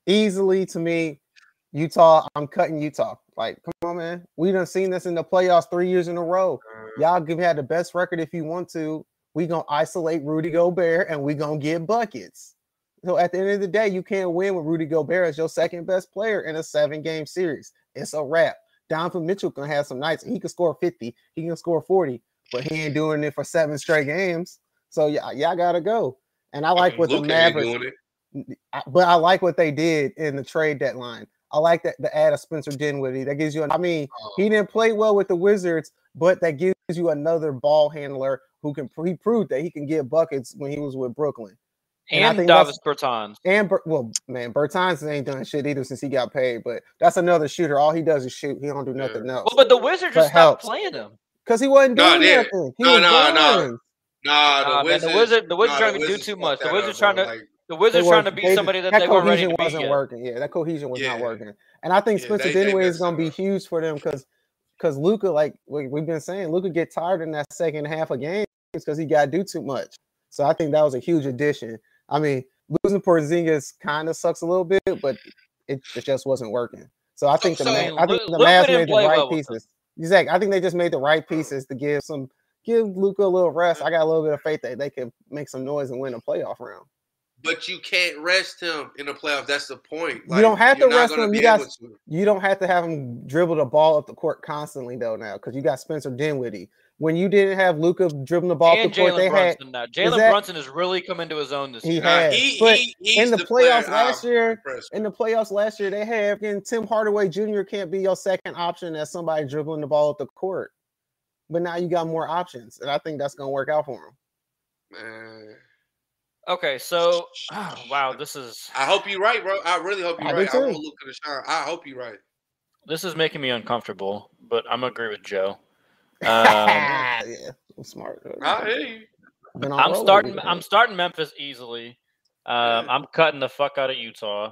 Easily to me, Utah, I'm cutting Utah. Like, come on, man. We done seen this in the playoffs three years in a row. Uh, Y'all give had the best record if you want to. We gonna isolate Rudy Gobert and we gonna get buckets. So at the end of the day, you can't win with Rudy Gobert as your second best player in a seven game series. It's a wrap. Donovan Mitchell can have some nights. He can score 50, he can score 40, but he ain't doing it for seven straight games. So yeah, y'all gotta go. And I like what the Mavericks, but I like what they did in the trade deadline. I like that the add of Spencer Dinwiddie. That gives you. An, I mean, oh. he didn't play well with the Wizards, but that gives you another ball handler who can. He proved that he can get buckets when he was with Brooklyn. And, and Davis Bertans. And well, man, Bertans ain't done shit either since he got paid. But that's another shooter. All he does is shoot. He don't do nothing else. Well, but the Wizards just stopped playing him because he wasn't doing no, nothing. He no, no, no, no. The Wizards, the Wizard, the Wizards trying to do too much. The Wizards trying to. Like, the Wizards trying to be they, somebody that, that they were ready to wasn't be working. Yeah, that cohesion was yeah. not working. And I think yeah, Spencer Dinwiddie is going to be huge for them because because Luka, like we've been saying, Luka get tired in that second half of games because he got to do too much. So I think that was a huge addition. I mean, losing Porzingis kind of sucks a little bit, but it, it just wasn't working. So I think the so, I think the Mavs made the right pieces. Exactly. I think they just made the right pieces to give some give Luka a little rest. I got a little bit of faith that they can make some noise and win a playoff round. But you can't rest him in the playoffs. That's the point. Like, you don't have to rest him. You got you don't have to have him dribble the ball up the court constantly though now because you got Spencer Dinwiddie when you didn't have Luka dribbling the ball and the court, they Brunson had Jalen Brunson has really come into his own this he year. Has. He, but he, in the, the playoffs last year, in the playoffs last year, they have and Tim Hardaway Jr. can't be your second option as somebody dribbling the ball at the court. But now you got more options, and I think that's gonna work out for him. Man. Okay, so oh, <sighs> wow, this is. I hope you're right, bro. I really hope you're I right. I Luka. I hope you're right. This is making me uncomfortable, but I'm gonna agree with Joe. Um, <laughs> yeah, I'm smart. I hear you. I'm starting. I'm starting Memphis easily. Um, I'm cutting the fuck out of Utah.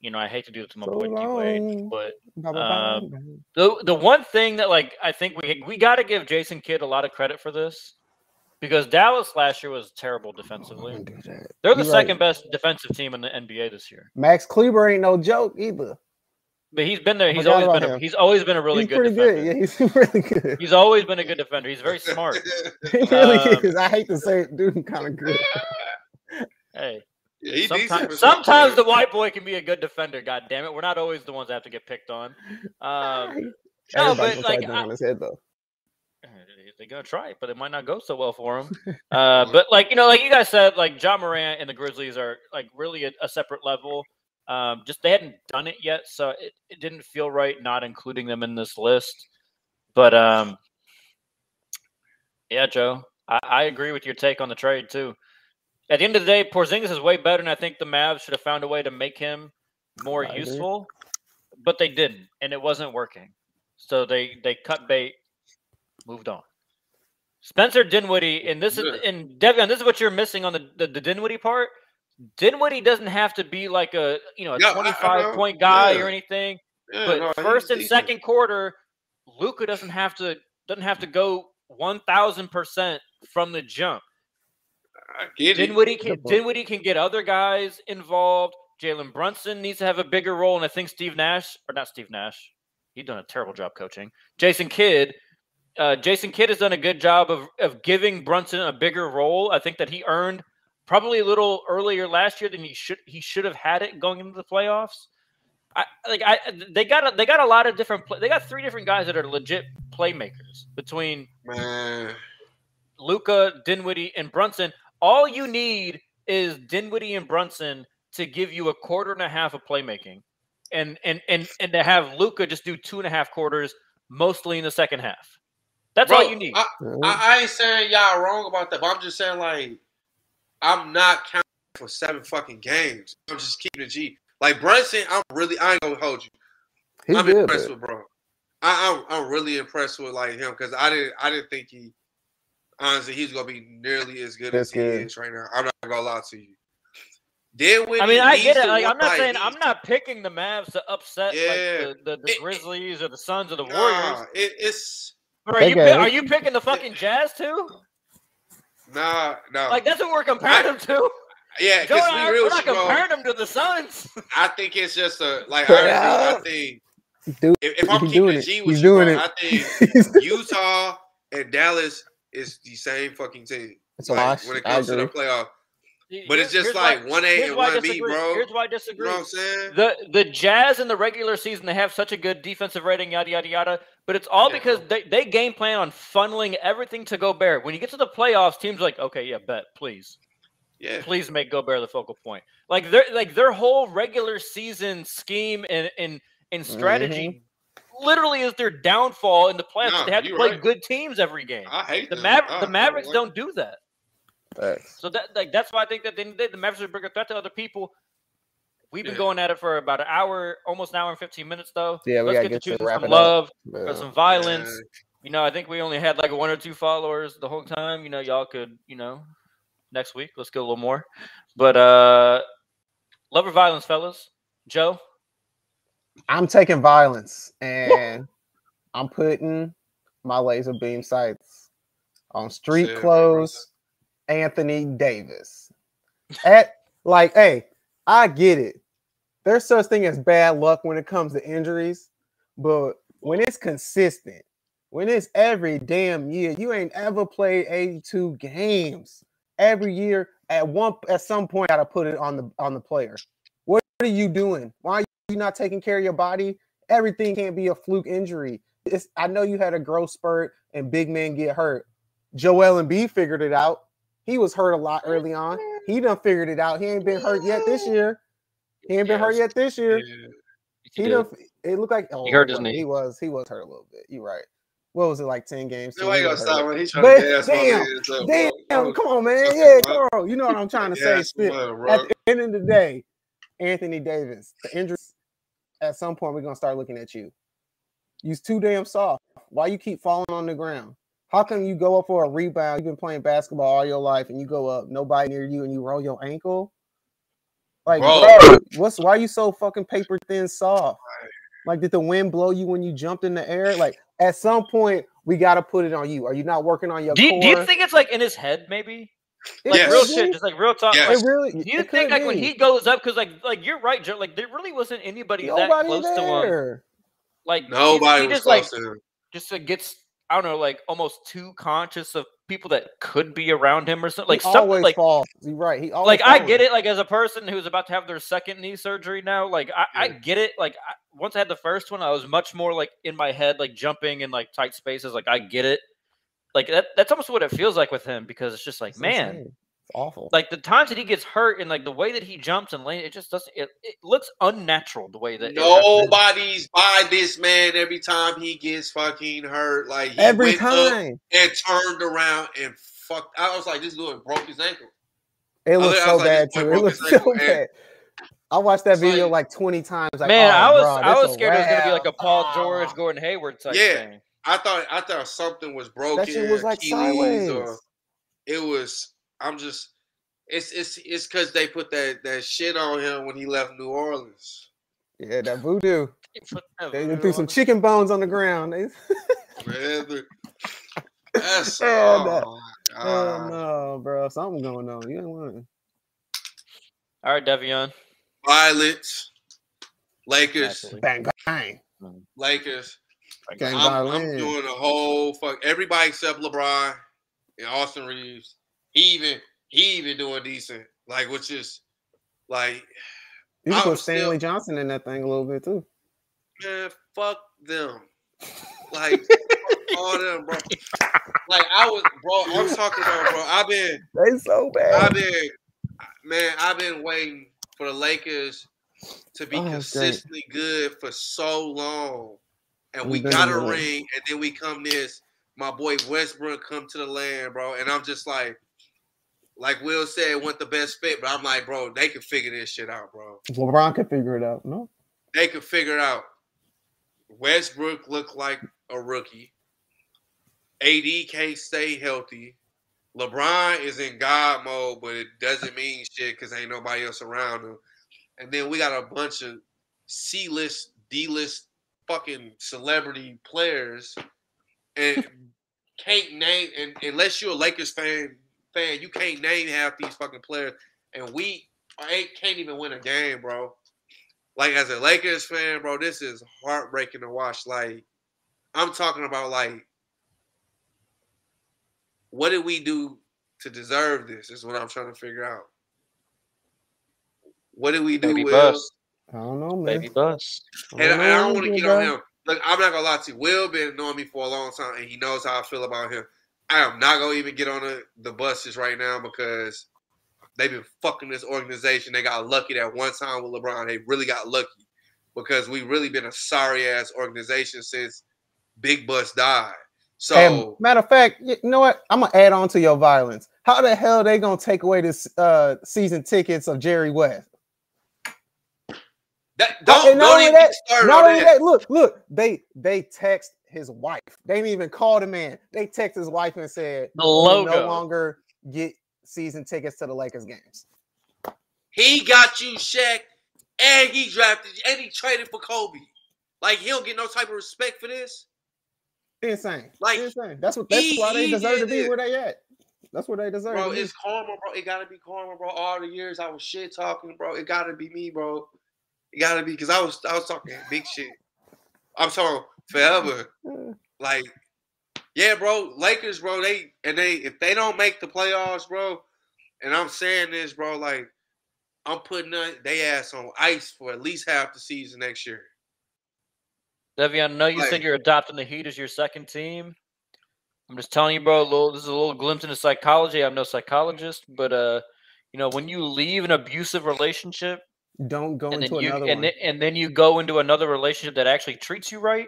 You know, I hate to do it to my so boy D Wade, but um, the the one thing that like I think we we got to give Jason Kidd a lot of credit for this. because Dallas last year was terrible defensively. They're the You're second right. best defensive team in the NBA this year. Max Kleber ain't no joke either. But he's been there. He's always been. A, he's always been a really he's good. Pretty defender. good. Yeah, he's <laughs> really good. He's always been a good defender. He's very <laughs> smart. he really um, is. I hate to say it, dude. Kind of good. <laughs> Hey. Yeah, sometimes, sometimes the white boy can be a good defender. God damn it, we're not always the ones that have to get picked on. Um, no, but like, I, on his head though they're gonna try it, but it might not go so well for them. Uh, but like you know, like you guys said, like Ja Morant and the Grizzlies are like really a, a separate level. Um, just they hadn't done it yet, so it, it didn't feel right not including them in this list. But um, yeah, Joe, I, I agree with your take on the trade too. At the end of the day, Porzingis is way better, and I think the Mavs should have found a way to make him more I useful, agree. but they didn't, and it wasn't working. So they they cut bait, moved on. Spencer Dinwiddie, and this is and Devion, this is what you're missing on the, the, the Dinwiddie part. Dinwiddie doesn't have to be like a you know a yeah, 25 point guy yeah. or anything. Yeah, but no, first and decent. second quarter, Luka doesn't have to doesn't have to go one thousand percent from the jump. Dinwiddie can Dinwiddie can get other guys involved. Jalen Brunson needs to have a bigger role, and I think Steve Nash or not Steve Nash, he's done a terrible job coaching. Jason Kidd uh, Jason Kidd has done a good job of, of giving Brunson a bigger role. I think that he earned probably a little earlier last year than he should he should have had it going into the playoffs. I like I they got a, they got a lot of different play, they got three different guys that are legit playmakers between Luka, Dinwiddie, and Brunson. All you need is Dinwiddie and Brunson to give you a quarter and a half of playmaking, and and and and to have Luka just do two and a half quarters, mostly in the second half. That's Bro, all you need. I, I, I, ain't saying y'all wrong about that, but I'm just saying like I'm not counting for seven fucking games. I'm just keeping it G. Like Brunson, I'm really I ain't gonna hold you. He's I'm good, impressed with bro. I, I'm I'm really impressed with like him because I didn't I didn't think he honestly he's gonna be nearly as good That's as he good. is right now. I'm not gonna lie to you. Then when I mean, I get it. Like, I'm not like, saying I'm not picking the Mavs to upset yeah, like the, the, the it, Grizzlies or the Suns or the Warriors. it, it's are you are you picking the fucking Jazz too? Nah, no. Like that's what we're comparing them to. Yeah, because we real, we're not comparing them to the Suns. <laughs> I think it's just a like. I, I think Dude, if, if I'm keeping it. G with He's you, doing bro, it. I think <laughs> Utah and Dallas is the same fucking team. It's like, when it comes to the playoff. But it's just like one A and one B, bro. Here's why I disagree. You know what I'm saying? The the Jazz in the regular season they have such a good defensive rating, yada yada yada. But it's all yeah. because they, they game plan on funneling everything to Gobert. When you get to the playoffs, teams like, okay, yeah, bet, please. Yeah. Please make Gobert the focal point. Like their like their whole regular season scheme and and, and strategy mm-hmm. literally is their downfall in the playoffs. No, they have to play right. good teams every game. I hate the Maver- the Mavericks don't do that. Thanks. So that like that's why I think that they, the Mavericks are a bigger threat to other people. We've been yeah. going at it for about an hour, almost an hour and 15 minutes, though. Yeah, we Let's get, get to some love, yeah. some violence. Yeah. You know, I think we only had like one or two followers the whole time. You know, y'all could, you know, next week, let's get a little more. But uh love or violence, fellas. Joe? I'm taking violence and I'm putting my laser beam sights on street clothes Anthony Davis. At like, hey, I get it there's such thing as bad luck when it comes to injuries, but when it's consistent, when it's every damn year, you ain't ever played 82 games every year. At one at some point, gotta put it on the on the player. What are you doing? Why are you not taking care of your body? Everything can't be a fluke injury. It's, I know you had a growth spurt and big men get hurt. Joel Embiid figured it out. He was hurt a lot early on. He done figured it out. He ain't been hurt yet this year. He ain't been hurt yet this year. Yeah. He, he done, it looked like oh, he hurt his knee. He was he was hurt a little bit. You're right. What was it like? Ten games? No, he gonna stop when he's trying but, to gas damn, damn, damn, come on, man. Yeah, come on. You know what I'm trying to <laughs> say. Spit. At the end of the day, Anthony Davis, the injuries. At some point, we're gonna start looking at you. You're too damn soft. Why you keep falling on the ground? How come you go up for a rebound? You've been playing basketball all your life, and you go up, nobody near you, and you roll your ankle. Like, bro. bro, what's why are you so fucking paper thin soft? Like, did the wind blow you when you jumped in the air? Like, at some point, We got to put it on you. Are you not working on your? Do you, do you think it's like in his head, maybe? Like Yes. real shit, just like real talk. Yes. Like, really. do you think could like when he goes up, because like like you're right, Joe. Like there really wasn't anybody that nobody close to him. Like Nobody he, was just like close to him. just like, gets I don't know, like almost too conscious of people that could be around him or something. Like he something like falls. You're right. He always like I get it. Like as a person who's about to have their second knee surgery now, like I, I get it. Like I, once I had the first one, I was much more like in my head, like jumping in like tight spaces. Like I get it. Like that, that's almost what it feels like with him because it's just like It's man, insane. It's awful. like the times that he gets hurt and like the way that he jumps and lands, it just doesn't. It, it looks unnatural the way that. Nobody's by this man every time he gets fucking hurt. Like he Every went up time. and turned around and fucked. I was like, this dude broke his ankle. It I looks was- so like, bad too. It broke looks so ankle, and- bad. I watched that It's video like- like 20 times. Like, Man, oh, I was bro, I was a scared it was gonna be like a wrap. Paul Oh. George, Gordon Hayward type Yeah. thing. I thought I thought something was broken. That shit was like sideways. or it was. I'm just. It's it's it's because they put that that shit on him when he left New Orleans. Yeah, that voodoo. They They threw some chicken bones on the ground. They, Man, <laughs> That's Yeah, oh, that- oh no, bro, something going on. You don't want All right, Devion. Violence. Lakers. Naturally. bang bang. Lakers. Gang I'm, I'm doing a whole fuck everybody except LeBron and Austin Reaves. He even he even doing decent. Like which is like You can put Stanley still- Johnson in that thing a little bit too. man, fuck them. Like <laughs> all them, bro. Like I was, bro. I'm talking about, bro. I've been, They so bad. I've been, man. I've been waiting for the Lakers to be Oh, great. consistently good for so long, and we got a ring, and then we come this. My boy Westbrook come to the land, bro, and I'm just like, like Will said, went the best fit, but I'm like, bro, they can figure this shit out, bro. LeBron can figure it out. No, they can figure it out. Westbrook looked like a rookie. AD can't stay healthy. LeBron is in God mode, but it doesn't mean shit because ain't nobody else around him. And then we got a bunch of C list, D list fucking celebrity players and can't name and unless you're a Lakers fan fan, you can't name half these fucking players. And we ain't can't even win a game, bro like as a Lakers fan, bro, this is heartbreaking to watch. Like, I'm talking about like, what did we do to deserve this? Is what I'm trying to figure out. What did we do? Baby Will? bust. I don't know, man. Baby bust. And, and I don't want to get on him. Look, I'm not gonna lie to you. Will been knowing me for a long time, and he knows how I feel about him. I am not gonna even get on the, the Busses right now because they've been fucking this organization. They got lucky that one time with LeBron. They really got lucky because we really been a sorry ass organization since Big Buss died. So And matter of fact, you know what? I'm gonna add on to your violence. How the hell they gonna take away this uh season tickets of Jerry West? that, don't, not don't even that- Not on only that. that, look, look, they they text his wife. They didn't even call the man. They text his wife and said, The logo. no longer get season tickets to the Lakers games." He got you, Shaq, and he drafted you, and he traded for Kobe. Like he don't get no type of respect for this. Insane. Like, insane. That's what that's he- why they deserve to be it. where they at. That's what they deserve Bro, it's karma, bro. It gotta be karma, bro. All the years I was shit talking, bro. It gotta be me, bro. It gotta be because I was I was talking big shit. I'm talking forever. Like, yeah, bro. Lakers, bro. They and they if they don't make the playoffs, bro. And I'm saying this, bro. Like, I'm putting they ass on ice for at least half the season next year. Devion, I know you Like- said you're adopting the Heat as your second team. I'm just telling you, bro. A little, this is a little glimpse into psychology. I'm no psychologist, but uh, you know, when you leave an abusive relationship Don't go and into then you another and one. then, and then you go into another relationship that actually treats you right,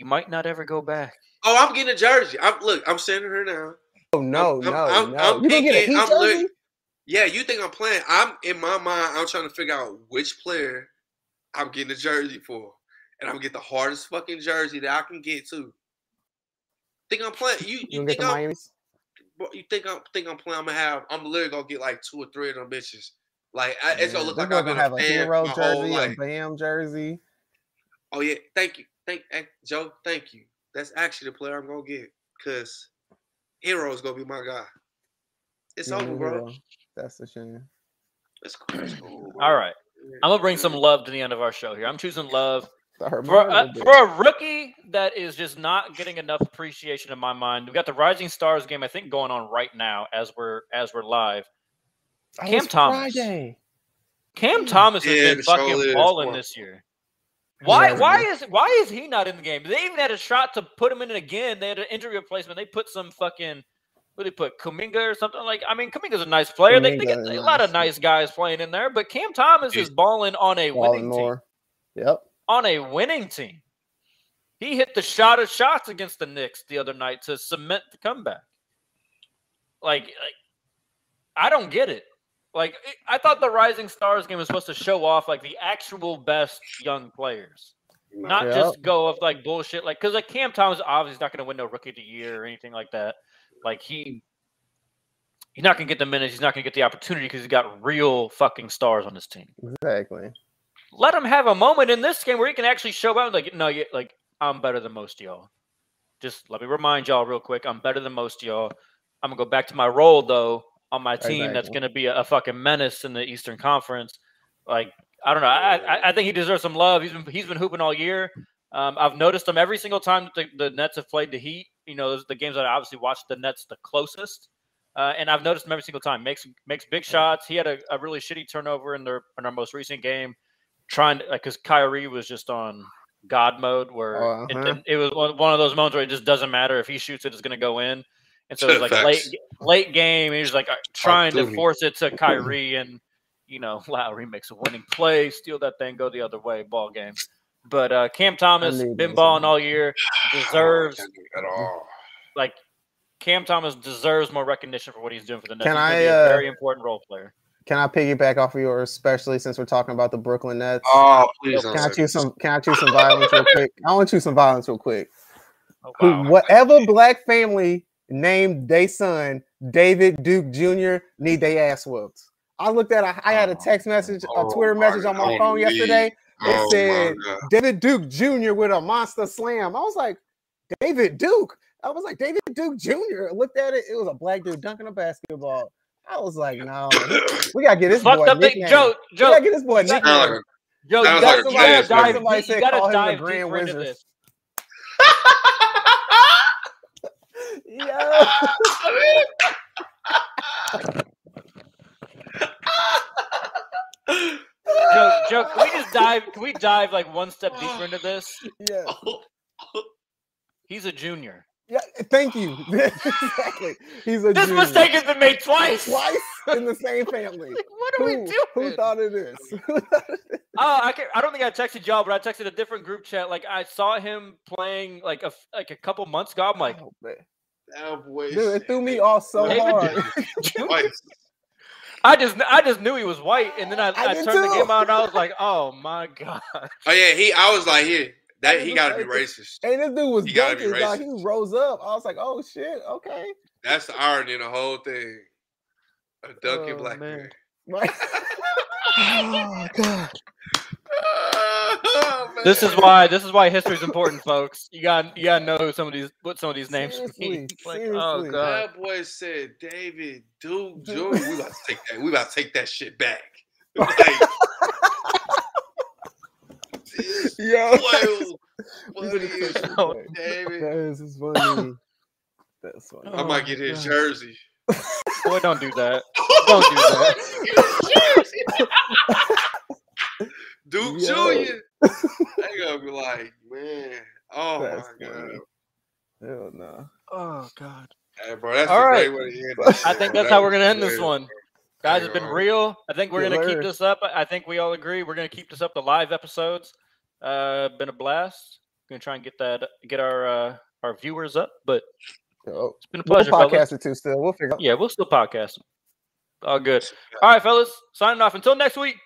you might not ever go back. Oh, I'm getting a jersey. I'm look. I'm sending her now. oh no, I'm- no, I'm- no. I'm you gonna get a Heat jersey? lit- Yeah, you think I'm playing? I'm in my mind. I'm trying to figure out which player I'm getting a jersey for, and I'm gonna get the hardest fucking jersey that I can get to. Think I'm playing? You You you gonna get think the I'm? Miami? You think I'm? Think I'm playing? I'm gonna have. I'm literally gonna get like two or three of them bitches. Like I, it's gonna look like I've gonna have a a Herro my whole jersey, a. Bam jersey. Oh yeah, thank you, thank, thank Joe, thank you. that's actually the player I'm gonna get because Herro's gonna be my guy. It's over, bro. That's a shame. It's cool. It's cool All right. I'm gonna bring some love to the end of our show here. I'm choosing love for, uh, for a rookie that is just not getting enough appreciation in my mind. We've got the Rising Stars game, I think, going on right now as we're as we're live. Oh, Cam Thomas. Friday. Cam Thomas has yeah, been fucking balling this year. Why? Why is why is he not in the game? They even had a shot to put him in it again. They had an injury replacement. They put some fucking what do they put Kuminga or something like. I mean, Kuminga's a nice player. Kuminga, they, they get a lot of nice guys playing in there, but Cam Thomas He's is balling on a balling winning more. team. Yep, on a winning team. He hit the shot of shots against the Knicks the other night to cement the comeback. Like, like I don't get it. Like I thought the Rising Stars game was supposed to show off like the actual best young players, not yep. just go of like bullshit. Like because like Cam Thomas obviously not going to win no Rookie of the Year or anything like that. Like he he's not going to get the minutes. He's not going to get the opportunity because he's got real fucking stars on his team. Exactly. Let him have a moment in this game where he can actually show out. Like no, you, like I'm better than most y'all. Just let me remind y'all real quick. I'm better than most y'all. I'm gonna go back to my role though on my team exactly. that's going to be a, a, fucking menace in the Eastern Conference. Like I don't know. I, I think he deserves some love. He's been he's been hooping all year. Um, I've noticed him every single time the, the Nets have played the Heat. You know, the games that I obviously watched the Nets the closest, uh, and I've noticed him every single time. makes makes big shots. He had a, a really shitty turnover in their in our most recent game, trying to like because Kyrie was just on God mode where uh-huh. it, it, was one of those moments where it just doesn't matter if he shoots it, it's going to go in. And so it was like late late game. He was like uh, trying to force it to Kyrie, and you know <laughs> Lowry makes a winning play, steal that thing, go the other way, ball game. But uh, Cam Thomas been balling all year, <sighs> deserves at all. Like Cam Thomas deserves more recognition for what he's doing for the Nets. Can I? Uh, very important role player. Can I piggyback off of yours, especially since we're talking about the Brooklyn Nets? Oh, please! Can I choose some? Can I choose some violence real quick? I want to choose some violence real quick. Oh, wow. Whatever black family named their son David Duke Jr. need they ass whooped. I looked at a, I had a oh, text message, a oh Twitter message on my phone yesterday. It oh said David Duke Jr. with a monster slam. I was like, David Duke. I was like, David Duke Jr. I looked at it. It was a black dude dunking a basketball. I was like, <coughs> no, we gotta get this boy. Up nickname. Joe, Joe, we gotta get this boy nickname. Joe, you gotta, like dive, somebody you gotta dive deeper into this. <laughs> Yo. Joe, Joe, can we just dive? Can we dive like one step deeper into this? Yeah. He's a junior. Yeah, thank you. <laughs> exactly. He's a. This junior. mistake has been made twice. Twice in the same <laughs> family. what are who, we doing? Who thought of this? oh, <laughs> I can't. I don't think I texted y'all, but I texted a different group chat. Like I saw him playing like a like a couple months ago. I'm like, oh, that boy, dude, it threw me off so hard. <laughs> I just I just knew he was white, and then I, I, I turned too. the game on and I was like, oh my god. Oh yeah, he. I was like, here, that he got to be racist. Hey, this dude was he dunking, like, he rose up. I was like, oh shit, okay. That's the irony in the whole thing. A dunking oh, black man. man. Right. <laughs> <laughs> oh god. Oh, this is why this is why history is important, folks. You got you gotta know some of these what some of these names seriously, mean. <laughs> Like, oh god, that boy said David Duke <laughs> Jr. We about to take that. We about to take that shit back. <laughs> Like, Yo, boy, boy, David. That is funny. That's funny. I might get his oh, jersey. Boy, don't do that. Don't do that. Duke Jr. <laughs> they gonna be like, man, oh that's my god. Hell no. Oh god. Hey, bro, that's all right. I think that's how we're gonna end this one. Guys, it's been real. I think we're gonna keep this up. I think we all agree we're gonna keep this up. The live episodes. Uh, been a blast. Gonna try and get that, get our uh, our viewers up, but oh, it's been a pleasure. We'll podcast it too. Still, we'll figure. Out. Yeah, we'll still podcast. All good. All right, fellas. Signing off. Until next week.